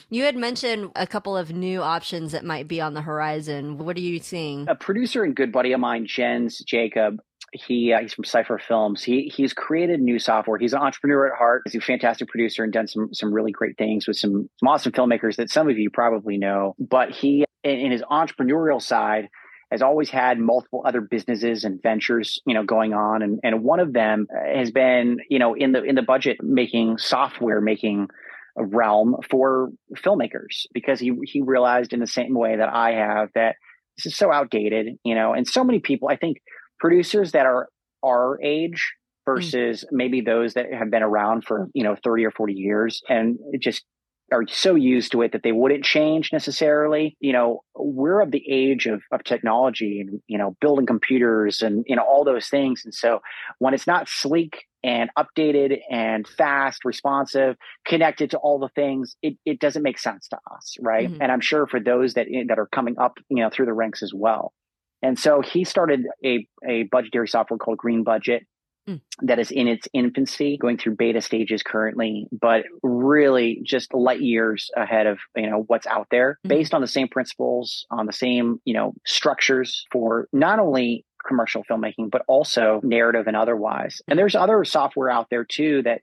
You had mentioned a couple of new options that might be on the horizon. What are you seeing? A producer and good buddy of mine, Jens Jacob, he uh, he's from Cipher Films. He he's created new software. He's an entrepreneur at heart. He's a fantastic producer and done some some really great things with some, some awesome filmmakers that some of you probably know. But he in, in his entrepreneurial side has always had multiple other businesses and ventures, you know, going on. And, and one of them has been, you know, in the, in the budget making software making realm for filmmakers because he, he realized in the same way that I have that this is so outdated, you know, and so many people, I think producers that are our age hmm. versus mm. maybe those that have been around for, you know, 30 or 40 years and it just are so used to it that they wouldn't change necessarily. You know, we're of the age of, of technology and, you know, building computers and, you know, all those things. And so when it's not sleek and updated and fast, responsive, connected to all the things, it, it doesn't make sense to us. Right. Mm-hmm. And I'm sure for those that, that are coming up, you know, through the ranks as well. And so he started a, a budgetary software called Green Budget Mm. that is in its infancy, going through beta stages currently, but really just light years ahead of you know what's out there, mm. based on the same principles, on the same you know structures for not only commercial filmmaking but also narrative and otherwise. And there's other software out there too that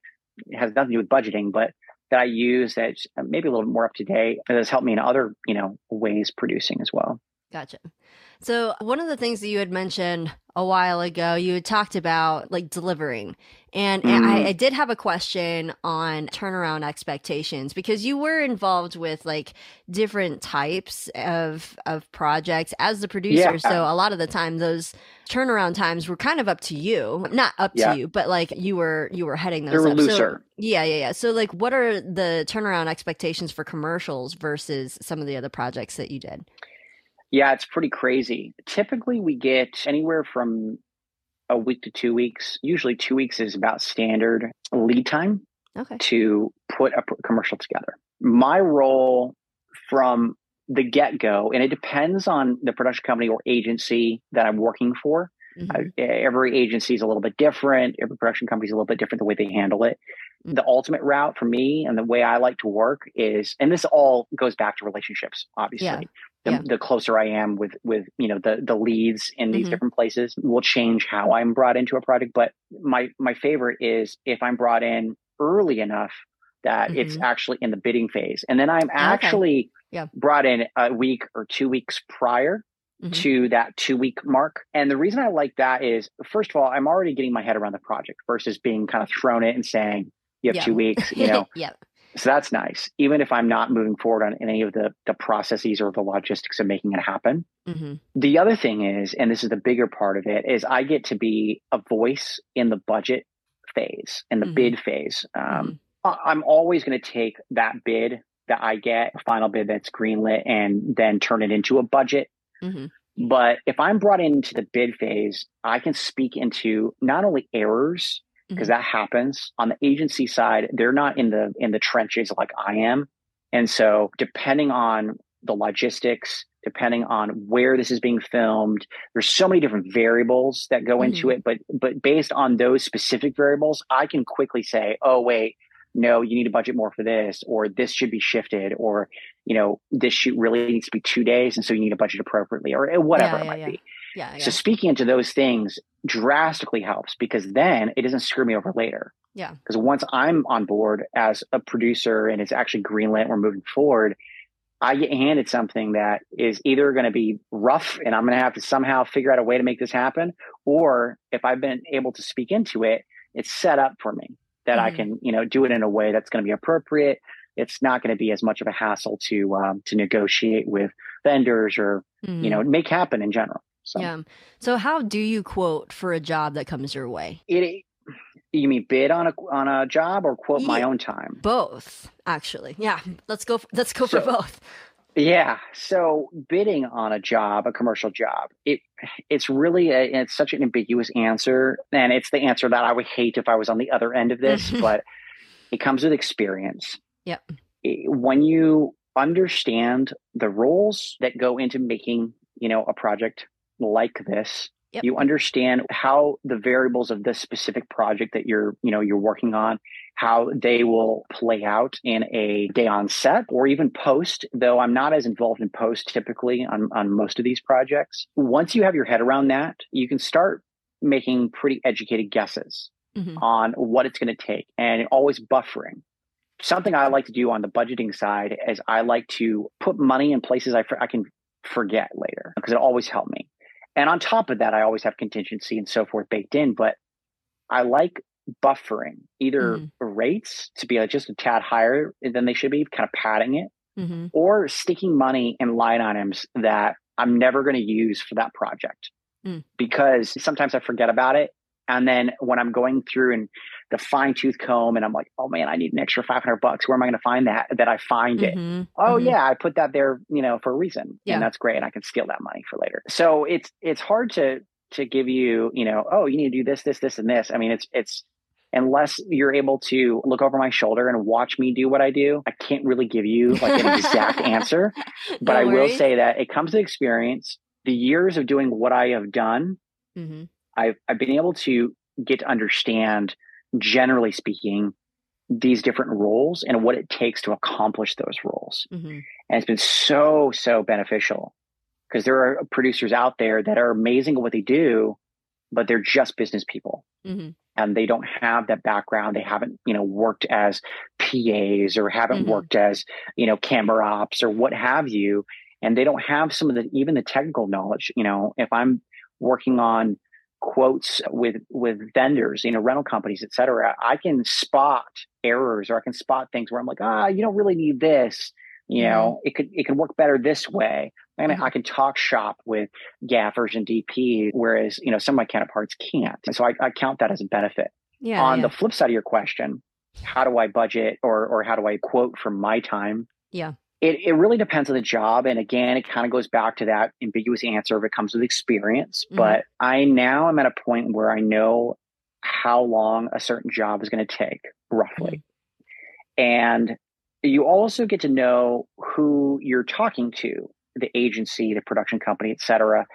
has nothing to do with budgeting, but that I use that's maybe a little more up to date that has helped me in other you know ways producing as well. Gotcha. So, one of the things that you had mentioned a while ago, you had talked about like delivering. And, mm. I, I, did have a question on turnaround expectations because you were involved with like different types of of projects as the producer. Yeah. So a lot of the time those turnaround times were kind of up to you. Not up yeah. to you, but like you were you were heading those they up. looser. So, yeah, yeah, yeah. So like what are the turnaround expectations for commercials versus some of the other projects that you did? Yeah, it's pretty crazy. Typically, we get anywhere from a week to two weeks. Usually, two weeks is about standard lead time okay. to put a commercial together. My role from the get go, and it depends on the production company or agency that I'm working for. Mm-hmm. Uh, every agency is a little bit different. Every production company is a little bit different the way they handle it. Mm-hmm. The ultimate route for me and the way I like to work is, and this all goes back to relationships, obviously. Yeah the, yeah. the, closer I am with with you know the the leads in these mm-hmm. different places will change how I'm brought into a project. But my my favorite is if I'm brought in early enough that mm-hmm. it's actually in the bidding phase, and then I'm actually okay. yeah. brought in a week or two weeks prior. Mm-hmm. To that two week mark. And the reason I like that is, first of all, I'm already getting my head around the project versus being kind of thrown it and saying, you have yeah. two weeks, (laughs) you know. yeah. So that's nice, even if I'm not moving forward on any of the, the processes or the logistics of making it happen. Mm-hmm. The other thing is, and this is the bigger part of it, is I get to be a voice in the budget phase, in the mm-hmm. bid phase. Um, mm-hmm. I'm always going to take that bid that I get, a final bid that's greenlit, and then turn it into a budget. Mm-hmm. But if I'm brought into the bid phase, I can speak into not only errors because mm-hmm. that happens on the agency side they're not in the in the trenches like i am and so depending on the logistics depending on where this is being filmed there's so many different variables that go into mm-hmm. it but but based on those specific variables i can quickly say oh wait no you need a budget more for this or this should be shifted or you know this shoot really needs to be two days and so you need a budget appropriately or whatever yeah, it might yeah. be yeah, So speaking into those things drastically helps because then it doesn't screw me over later. Yeah. Because once I'm on board as a producer and it's actually greenlit, we're moving forward. I get handed something that is either going to be rough and I'm going to have to somehow figure out a way to make this happen, or if I've been able to speak into it, it's set up for me that mm-hmm. I can, you know, do it in a way that's going to be appropriate. It's not going to be as much of a hassle to um, to negotiate with vendors or mm-hmm. you know make happen in general. So. Yeah. So how do you quote for a job that comes your way? It You mean bid on a on a job or quote my own time? Both, actually. Yeah. Let's go. Let's go for both. Yeah. So bidding on a job, a commercial job, it it's really a, it's such an ambiguous answer, and it's the answer that I would hate if I was on the other end of this. (laughs) but it comes with experience. Yep. It- when you understand the roles that go into making you know a project like this Yep. you understand how the variables of this specific project that you're you know you're working on how they will play out in a day on set or even post though i'm not as involved in post typically on, on most of these projects once you have your head around that you can start making pretty educated guesses Mhm. on what it's going to take and always buffering something i like to do on the budgeting side is i like to put money in places i, I can forget later because it always helped me and on top of that i always have contingency and so forth baked in but i like buffering either Mhm. rates to be like just a tad higher than they should be kind of padding it hmm or sticking money in line items that i'm never going to use for that project Mm. because sometimes i forget about it and then when i'm going through and the fine tooth comb and i'm like oh man i need an extra 500 bucks. Where am i going to find that that i find it? Mhm. oh Mhm. yeah i put that there you know for a reason. Yeah. and that's great. And i can steal that money for later. So it's it's hard to to give you you know oh you need to do this this this and this. I mean it's it's unless you're able to look over my shoulder and watch me do what i do i can't really give you like an exact (laughs) answer. But No i will say that it comes to experience. The years of doing what i have done Mhm. I've, I've been able to get to understand, generally speaking, these different roles and what it takes to accomplish those roles. Mhm. And it's been so, so beneficial because there are producers out there that are amazing at what they do, but they're just business people Mhm. and they don't have that background. They haven't, you know, worked as PAs or haven't Mhm. worked as, you know, camera ops or what have you. And they don't have some of the, even the technical knowledge. You know, if I'm working on quotes with, with vendors, you know, rental companies, et cetera, I can spot errors or I can spot things where I'm like, ah, you don't really need this. You know, it could, it can work better this way. And Mhm. I can talk shop with gaffers and DP, whereas, you know, some of my counterparts can't. And so I, I count that as a benefit Yeah. on yeah. the flip side of your question, how do I budget or or how do I quote for my time? Yeah. It it really depends on the job. And again, it kind of goes back to that ambiguous answer if it comes with experience. Mhm. But I now am at a point where I know how long a certain job is going to take, roughly. And you also get to know who you're talking to, the agency, the production company, et cetera,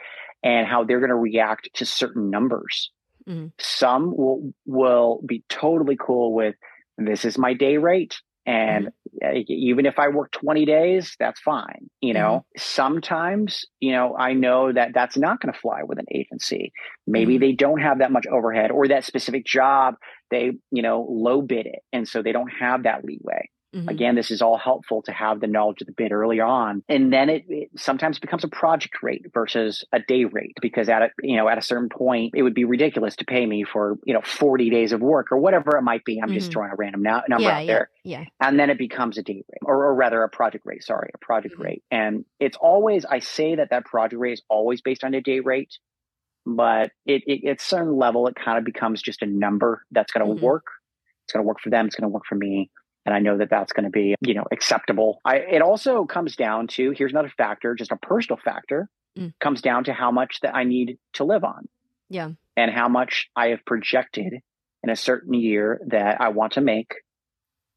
and how they're going to react to certain numbers. Mhm. Some will will be totally cool with this is my day rate. And uh, even if I work 20 days, that's fine. You know, sometimes, you know, I know that that's not going to fly with an agency. Maybe Mhm. they don't have that much overhead or that specific job, they, you know, low bid it. And so they don't have that leeway. Mhm. Again, this is all helpful to have the knowledge of the bid early on. And then it, it sometimes becomes a project rate versus a day rate because at a, you know, at a certain point, it would be ridiculous to pay me for, you know, 40 days of work or whatever it might be. I'm just Mhm. throwing a random no- number yeah, out yeah, there. yeah. And then it becomes a day rate or, or rather a project rate. Sorry, a project Mhm. rate. And it's always, I say that that project rate is always based on a day rate, but it, it at some level, it kind of becomes just a number that's going to Mhm. work. It's going to work for them. It's going to work for me and I know that that's going to be, you know, acceptable. I, it also comes down to here's another factor, just a personal factor, Mm. comes down to how much that I need to live on Yeah. and how much I have projected in a certain year that I want to make,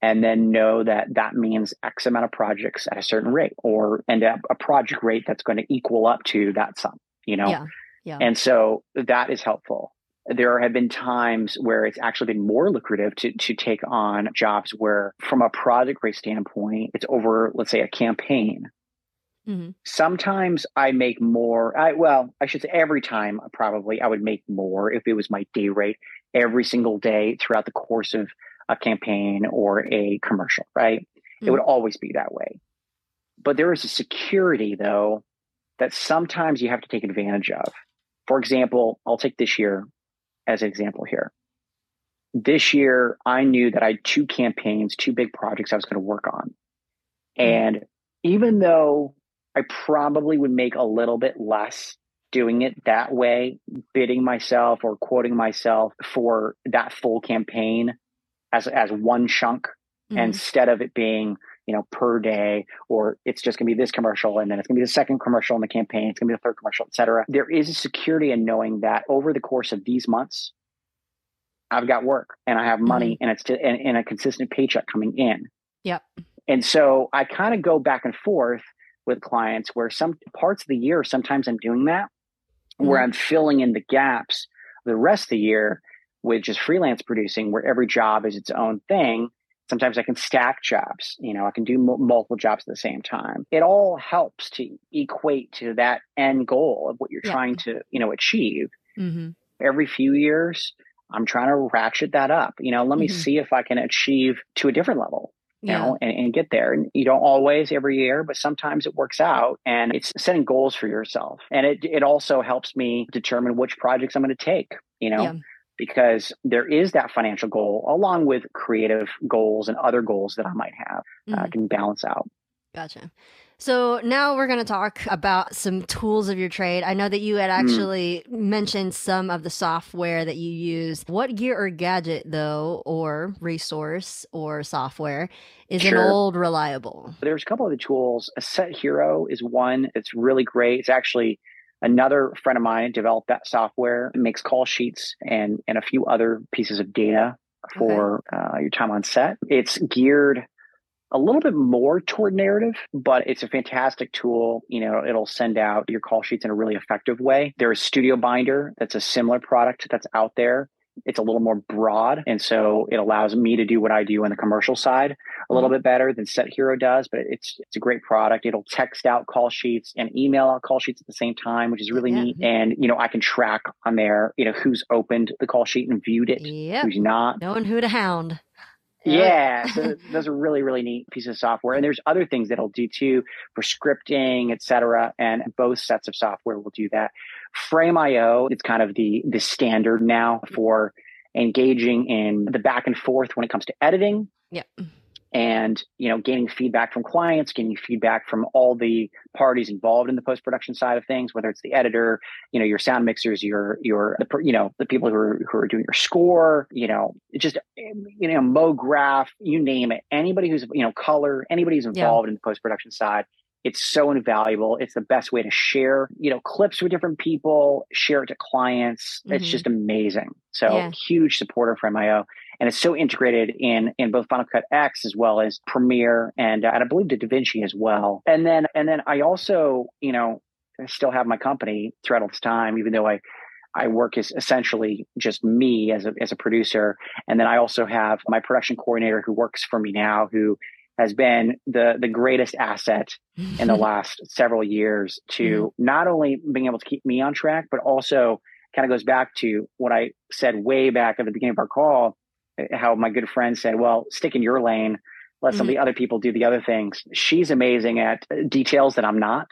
and then know that that means X amount of projects at a certain rate, or end up a project rate that's going to equal up to that sum. You know, Yeah. Yeah. and so that is helpful. There have been times where it's actually been more lucrative to, to take on jobs where, from a project rate standpoint, it's over, let's say, a campaign. Mhm. Sometimes I make more. I, well, I should say every time probably I would make more if it was my day rate every single day throughout the course of a campaign or a commercial, right? It would always be that way. But there is a security, though, that sometimes you have to take advantage of. For example, I'll take this year as an example here. This year, I knew that I had two campaigns, two big projects I was going to work on. And even though I probably would make a little bit less doing it that way, bidding myself or quoting myself for that full campaign as as one chunk mm-hmm. instead of it being you know per day or it's just going to be this commercial and then it's going to be the second commercial in the campaign it's going to be the third commercial et cetera there is a security in knowing that over the course of these months i've got work and i have money mm-hmm. and it's to, and, and a consistent paycheck coming in yep and so i kind of go back and forth with clients where some parts of the year sometimes i'm doing that mm-hmm. where i'm filling in the gaps the rest of the year with just freelance producing where every job is its own thing sometimes i can stack jobs you know i can do m- multiple jobs at the same time it all helps to equate to that end goal of what you're yeah. trying to you know achieve mm-hmm. every few years i'm trying to ratchet that up you know let mm-hmm. me see if i can achieve to a different level you yeah. know, and, and, get there. And you don't always every year, but sometimes it works out and it's setting goals for yourself. And it, it also helps me determine which projects I'm going to take, you know, yeah. Because there is that financial goal along with creative goals and other goals that I might have uh, mm-hmm. uh, can balance out. Gotcha. So now we're going to talk about some tools of your trade. I know that you had mm. actually mm. mentioned some of the software that you use. What gear or gadget, though, or resource or software is sure. an old reliable? There's a couple of the tools. A Set Hero is one that's really great. It's actually another friend of mine developed that software. It makes call sheets and and a few other pieces of data for okay. uh, your time on set. It's geared a little bit more toward narrative, but it's a fantastic tool. You know, it'll send out your call sheets in a really effective way. There's Studio Binder that's a similar product that's out there. It's a little more broad. And so it allows me to do what I do on the commercial side a little mm-hmm. bit better than Set Hero does, but it's it's a great product. It'll text out call sheets and email out call sheets at the same time, which is really yeah. neat. And you know, I can track on there, you know, who's opened the call sheet and viewed it, yep. who's not. Knowing who to hound. Yeah, (laughs) so those are really really neat pieces of software, and there's other things that'll do too for scripting, etc. And both sets of software will do that. Frame.io, it's kind of the the standard now for engaging in the back and forth when it comes to editing. Yeah and you know gaining feedback from clients getting feedback from all the parties involved in the post-production side of things whether it's the editor you know your sound mixers your your the, you know the people who are who are doing your score you know just you know MoGraph you name it anybody who's you know color anybody who's involved yeah. in the post-production side it's so invaluable it's the best way to share you know clips with different people share it to clients mm-hmm. it's just amazing so yeah. huge supporter Frame.io and it's so integrated in in both Final Cut X as well as Premiere and uh, and I believe the DaVinci as well. And then and then I also you know I still have my company throughout all this time, even though I I work as essentially just me as a as a producer, and then I also have my production coordinator who works for me now, who has been the the greatest asset in the (laughs) last several years to mm-hmm. not only being able to keep me on track, but also kind of goes back to what I said way back at the beginning of our call how my good friend said, well, stick in your lane, let some of the mm-hmm. other people do the other things. She's amazing at details that I'm not.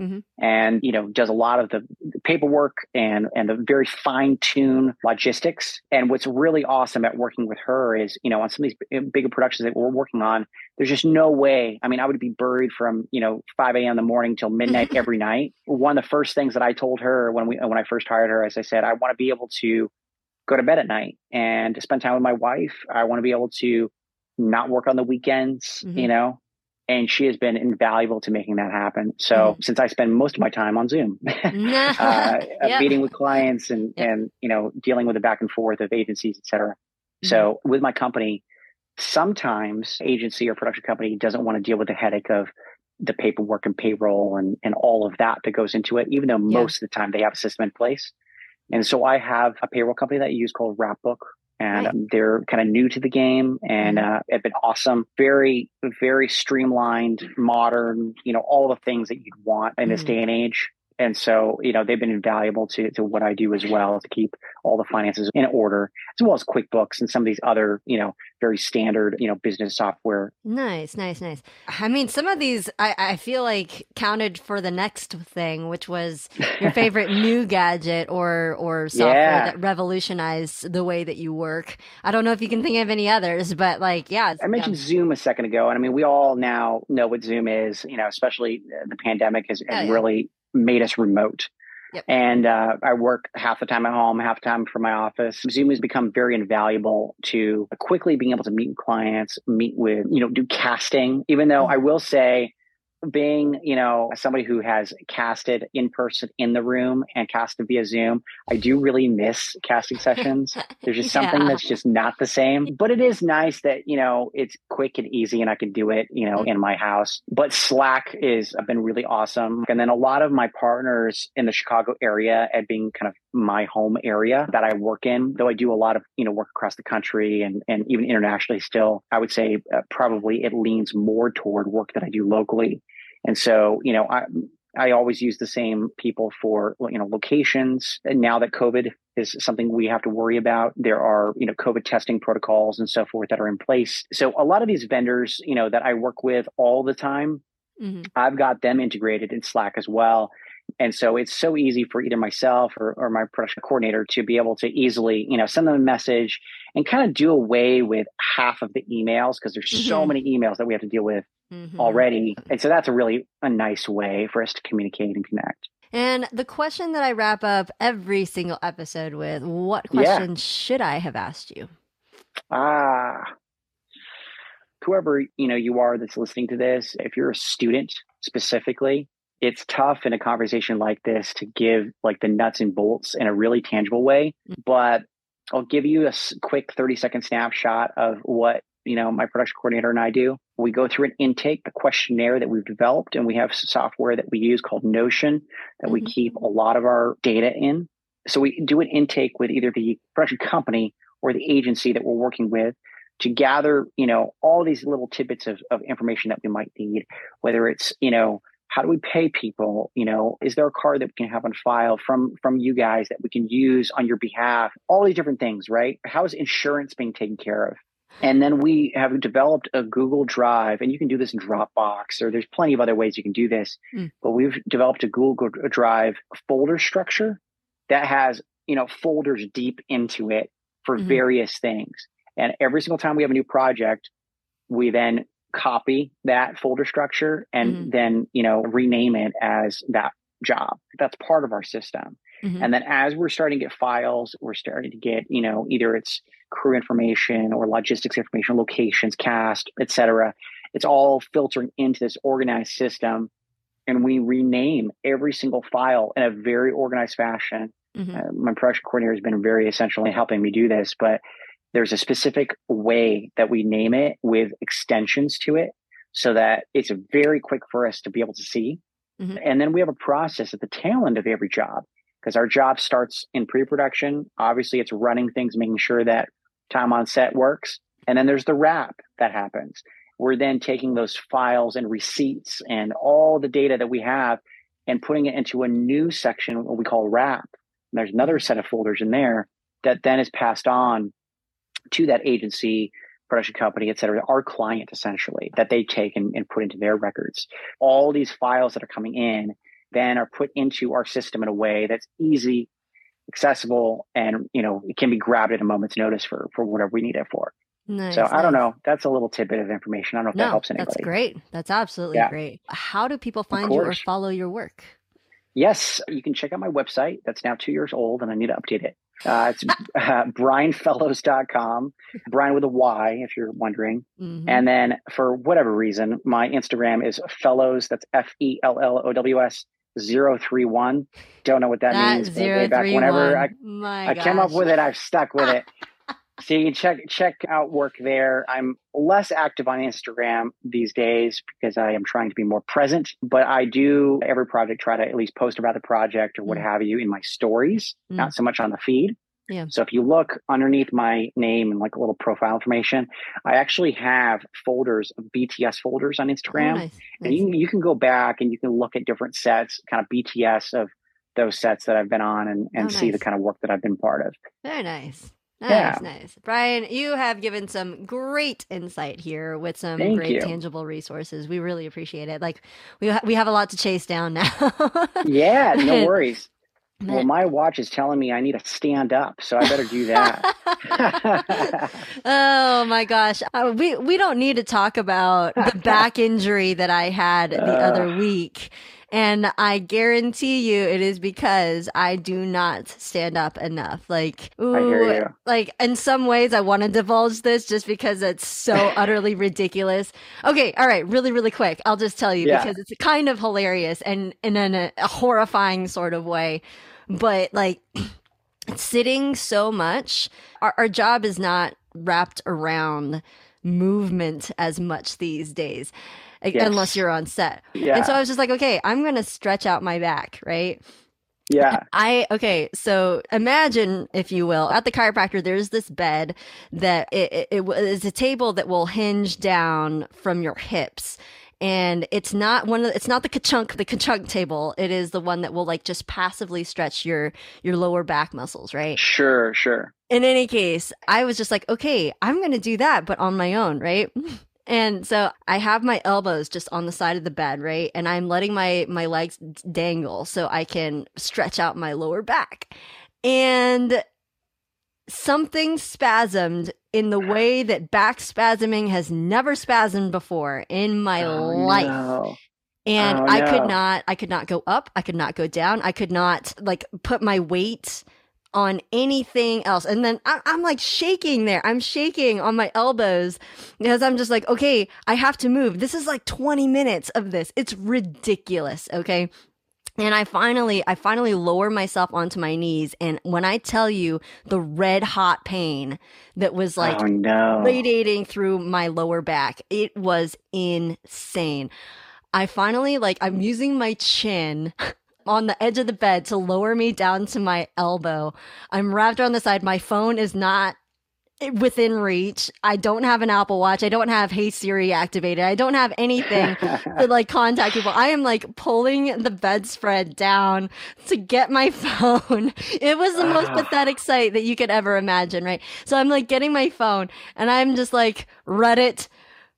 Mm-hmm. And you know, does a lot of the paperwork and and the very fine tune logistics. And what's really awesome at working with her is, you know, on some of these bigger productions that we're working on, there's just no way. I mean, I would be buried from you know 5 a.m. in the morning till midnight (laughs) every night. One of the first things that I told her when we when I first hired her, as I said, I want to be able to go to bed at night and to spend time with my wife. I want to be able to not work on the weekends, mm-hmm. you know, and she has been invaluable to making that happen. So mm-hmm. since I spend most of my time on Zoom, (laughs) (laughs) uh, yep. meeting with clients and, yep. and, you know, dealing with the back and forth of agencies, et cetera. Mm-hmm. So with my company, sometimes agency or production company doesn't want to deal with the headache of the paperwork and payroll and, and all of that that goes into it, even though yeah. most of the time they have a system in place. And so I have a payroll company that I use called Wrapbook. And right. um, they're kind of new to the game and mm-hmm. uh, have been awesome. Very, very streamlined, modern, you know, all the things that you'd want in this mm-hmm. day and age. And so, you know, they've been invaluable to, to what I do as well to keep all the finances in order, as well as QuickBooks and some of these other, you know, very standard, you know, business software. Nice, nice, nice. I mean, some of these I, I feel like counted for the next thing, which was your (laughs) favorite new gadget or or software yeah. that revolutionized the way that you work. I don't know if you can think of any others, but like, yeah. I mentioned yeah. Zoom a second ago, and I mean, we all now know what Zoom is. You know, especially uh, the pandemic has, has oh, yeah. really made us remote. Yep. And uh, I work half the time at home, half the time from my office. Zoom has become very invaluable to quickly being able to meet clients, meet with, you know, do casting. Even though I will say, being, you know, somebody who has casted in person in the room and casted via Zoom, I do really miss casting sessions. (laughs) There's just something that's just not the same. But it is nice that, you know, it's quick and easy and I can do it, you know, in my house. But Slack is I've been really awesome. And then a lot of my partners in the Chicago area at being kind of my home area that I work in, though I do a lot of, you know, work across the country and, and even internationally still, I would say uh, probably it leans more toward work that I do locally. And so, you know, I, I always use the same people for, you know, locations. And now that COVID is something we have to worry about, there are, you know, COVID testing protocols and so forth that are in place. So a lot of these vendors, you know, that I work with all the time, Mhm. I've got them integrated in Slack as well. And so it's so easy for either myself or, or my production coordinator to be able to easily, you know, send them a message and kind of do away with half of the emails because there's so Mhm. many emails that we have to deal with Mhm. already. And so that's a really a nice way for us to communicate and connect. And the question that I wrap up every single episode with what Yeah. should I have asked you? Ah, whoever you know you are that's listening to this, if you're a student specifically, it's tough in a conversation like this to give like the nuts and bolts in a really tangible way. But I'll give you a quick 30 second snapshot of what you know my production coordinator and I do. We go through an intake, a questionnaire that we've developed, and we have software that we use called Notion that we Mhm. keep a lot of our data in. So we do an intake with either the production company or the agency that we're working with to gather, you know, all these little tidbits of, of information that we might need, whether it's, you know, how do we pay people? You know, is there a card that we can have on file from from you guys that we can use on your behalf? All these different things, right? How is insurance being taken care of? And then we have developed a Google Drive, and you can do this in Dropbox, or there's plenty of other ways you can do this. Mm. But we've developed a Google Drive folder structure that has, you know, folders deep into it for Mhm. various things. And every single time we have a new project, we then copy that folder structure and Mhm. then, you know, rename it as that job. That's part of our system. Mhm. And then as we're starting to get files, we're starting to get, you know, either it's crew information or logistics information, locations, cast, etc. It's all filtering into this organized system. And we rename every single file in a very organized fashion. Mhm. Uh, my production coordinator has been very essential in helping me do this, but there's a specific way that we name it with extensions to it so that it's very quick for us to be able to see. Mhm. And then we have a process at the tail end of every job because our job starts in pre-production. Obviously, it's running things, making sure that time on set works. And then there's the wrap that happens. We're then taking those files and receipts and all the data that we have and putting it into a new section, what we call wrap. And there's another set of folders in there that then is passed on to that agency, production company, et cetera, our client essentially, that they take and, and put into their records. All these files that are coming in then are put into our system in a way that's easy, accessible, and you know, it can be grabbed at a moment's notice for for whatever we need it for. Nice, so I don't know. That's a little tidbit of information. I don't know if that helps anybody. that's great. That's absolutely Yeah. great. How do people find you or follow your work? Yes, you can check out my website. That's now two years old and I need to update it. Uh, it's (laughs) uh, bryanfellows.com, Brian with a Y, if you're wondering. Mhm. And then for whatever reason, my Instagram is fellows, that's F E L L O W S 031. Don't know what that, That means. zero way back three whenever I, one. My I came up with it, I've stuck with it. so you can check check out work there. I'm less active on Instagram these days because I am trying to be more present. But I do every project try to at least post about the project or what Mm. have you in my stories, Mm. not so much on the feed. Yeah. So if you look underneath my name and like a little profile information, I actually have folders of BTS folders on Oh, Instagram. nice, And nice. you, you can go back and you can look at different sets, kind of BTS of those sets that I've been on and, and Oh, see the kind of work that I've been part of. Very nice. Nice, Yeah. nice. Bryan, you have given some great insight here with some Thank great you. tangible resources. We really appreciate it. Like we ha- we have a lot to chase down now. (laughs) Yeah, no (laughs) worries. Well, my watch is telling me I need to stand up, so I better do that. (laughs) (laughs) oh my gosh. Uh, we we don't need to talk about the (laughs) back injury that I had the Uh. other week. And I guarantee you it is because I do not stand up enough. Like, ooh, I hear you. like in some ways I want to divulge this just because it's so utterly ridiculous. Okay, all right, really, really quick. I'll just tell you Yeah. because it's kind of hilarious and, and in a, a horrifying sort of way. But like sitting so much, our, our job is not wrapped around movement as much these days. Yes. Unless you're on set. Yeah. And so I was just like, okay, I'm going to stretch out my back, right? yeah. (laughs) I okay, so imagine, if you will, at the chiropractor, there's this bed that it, it, it is a table that will hinge down from your hips. And it's not one of the, it's not the ka-chunk, the ka-chunk table. It is the one that will like just passively stretch your your lower back muscles, right? Sure, sure. in any case, I was just like, okay, I'm going to do that, but on my own, right? (laughs) And so I have my elbows just on the side of the bed, right? And I'm letting my my legs dangle so I can stretch out my lower back. And something spasmed in the way that back spasming has never spasmed before in my Oh, life no. and Oh, I could not I could not go up, I could not go down, I could not like put my weight on anything else. And then I, I'm like shaking there. I'm shaking on my elbows because I'm just like, okay, I have to move. This is like 20 minutes of this. It's ridiculous. Okay. And I finally, I finally lower myself onto my knees. And when I tell you the red hot pain that was like oh no. radiating through my lower back. It was insane. I finally like I'm using my chin on the edge of the bed to lower me down to my elbow. I'm wrapped around the side. My phone is not within reach. I don't have an Apple Watch. I don't have Hey Siri activated. I don't have anything (laughs) to like contact people. I am like pulling the bedspread down to get my (laughs) phone. It was the most Ah. pathetic sight that you could ever imagine, right? So I'm like getting my phone and I'm just like Reddit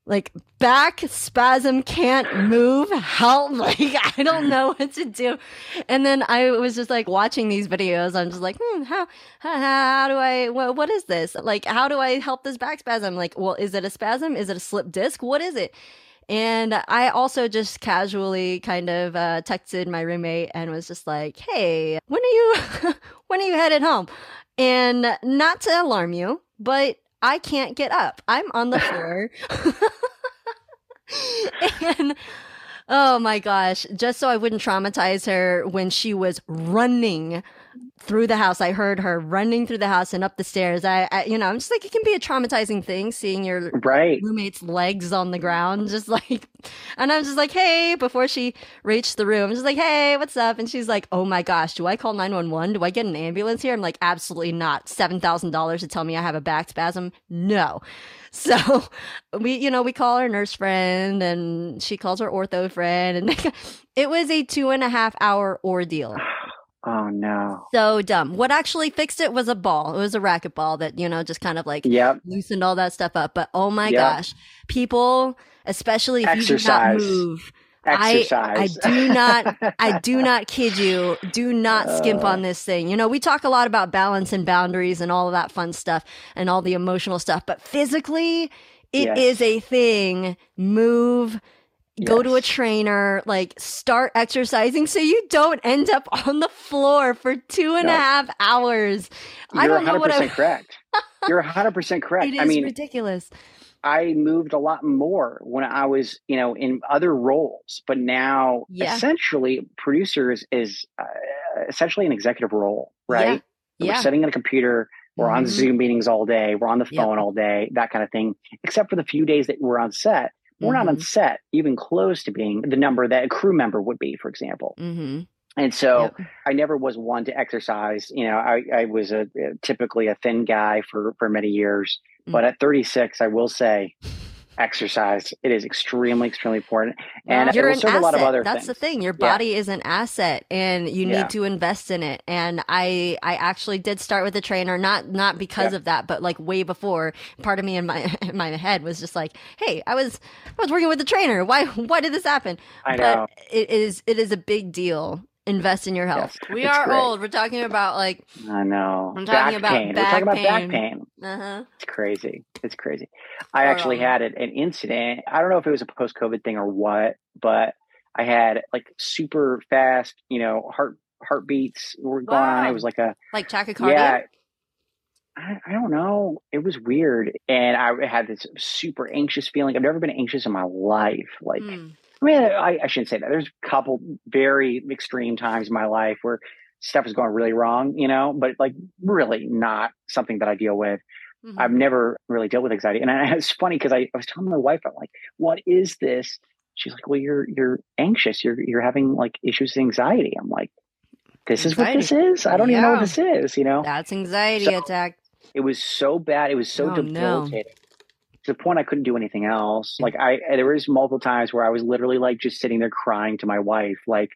like back spasm can't move. Help (laughs) like i don't know what to do. And then i was just like watching these videos. I'm just like hmm, how, how how do i what, what is this? Like how do i help this back spasm? Like well is it a spasm? Is it a slip disc? What is it? And I also just casually kind of uh, texted my roommate and was just like, "Hey, when are you (laughs) when are you headed home?" And not to alarm you, but I can't get up. I'm on the floor. (laughs) and oh my gosh, just so I wouldn't traumatize her when she was running through the house. I heard her running through the house and up the stairs. I, I you know, I'm just like it can be a traumatizing thing seeing your right. roommate's legs on the ground, just like, (laughs) and I'm just like, hey, before she reached the room, I'm just like, hey, what's up? And she's like, oh my gosh, do I call 911? Do I get an ambulance here? I'm like, absolutely not. $7,000 to tell me I have a back spasm? No. (laughs) So we, you know, we call our nurse friend and she calls her ortho friend. And (laughs) it was a two and a half hour ordeal Oh no. so dumb. What actually fixed it was a ball. It was a racket ball that, you know, just kind of like Yep. loosened all that stuff up. But oh my Yep. gosh, people, especially if you do not Exercise. move, I do not- (laughs) I do not kid you, do not skimp Uh. on this thing. You know, we talk a lot about balance and boundaries and all of that fun stuff and all the emotional stuff, but physically, it is Yes. a thing. Move. Go to a trainer, like start exercising so you don't end up on the floor for two and a half hours. I You're don't know what 100% correct. (laughs) You're 100% correct. It is I mean, ridiculous. I moved a lot more when I was, you know, in other roles, but now Yeah. essentially producers is, uh, essentially an executive role, right? Yeah. We're sitting at a computer, we're on Mhm. Zoom meetings all day, we're on the Yep. phone all day, that kind of thing, except for the few days that we're on set. We're not on Mhm. set, even close to being the number that a crew member would be, for example. Mhm. And so Yep. I never was one to exercise. You know, I, I was a, typically a thin guy for, for many years. Mm. But at 36, I will say exercise. It is extremely, extremely important. And it You're an asset. a lot of other That's the thing. Your Yeah. body is an asset, and you Yeah. need to invest in it. And I, I actually did start with a trainer, not not because Yeah. of that, but like way before. Part of me in my (laughs) in my head was just like, hey, I was I was working with a trainer. Why why did this happen? I know. But it is it is a big deal. Invest in your health. Yes, we are great. old. We're talking about like, I know. I'm back talking about pain. back We're talking about pain. back pain. uh huh. It's crazy. It's crazy. I actually Um, had an an incident. I don't know if it was a post COVID thing or what, but I had like super fast, you know, heart heartbeats were going wow. on. It was like a like tachycardia. Yeah, I, I, don't know. It was weird, and I had this super anxious feeling. I've never been anxious in my life. Like, mm. I mean, I, I shouldn't say that. There's a couple very extreme times in my life where stuff is going really wrong, you know, but like really not something that I deal with. Mm-hmm. I've never really dealt with anxiety. And I, (laughs) it's funny because I, I, was telling my wife, I'm like, what is this? She's like, well, you're, you're anxious. You're, you're having like issues with anxiety. I'm like, this anxiety. is what this is. I don't yeah. even know what this is, you know? That's anxiety so attack. It was so bad. It was so oh, debilitating. No. To the point I couldn't do anything else. Like I, there was multiple times where I was literally like just sitting there crying to my wife, like,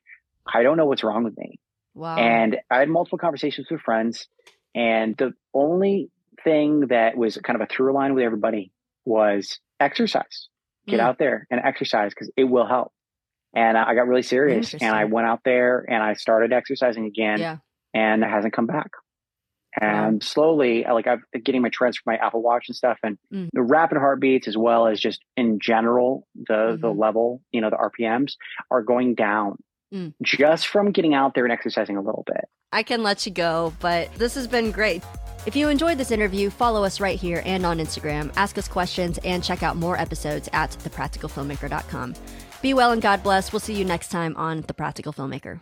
I don't know what's wrong with me. Wow. And I had multiple conversations with friends, and the only thing that was kind of a through line with everybody was exercise. Get mm. out there and exercise because it will help. And I got really serious and I went out there and I started exercising again yeah. and it hasn't come back. And slowly, like I'm getting my trends from my Apple Watch and stuff, and mm. the rapid heartbeats as well as just in general the mm-hmm. the level, you know, the RPMs are going down mm. just from getting out there and exercising a little bit. I can let you go, but this has been great. If you enjoyed this interview, follow us right here and on Instagram, ask us questions, and check out more episodes at thepracticalfilmmaker.com. Be well and God bless. We'll see you next time on The Practical Filmmaker.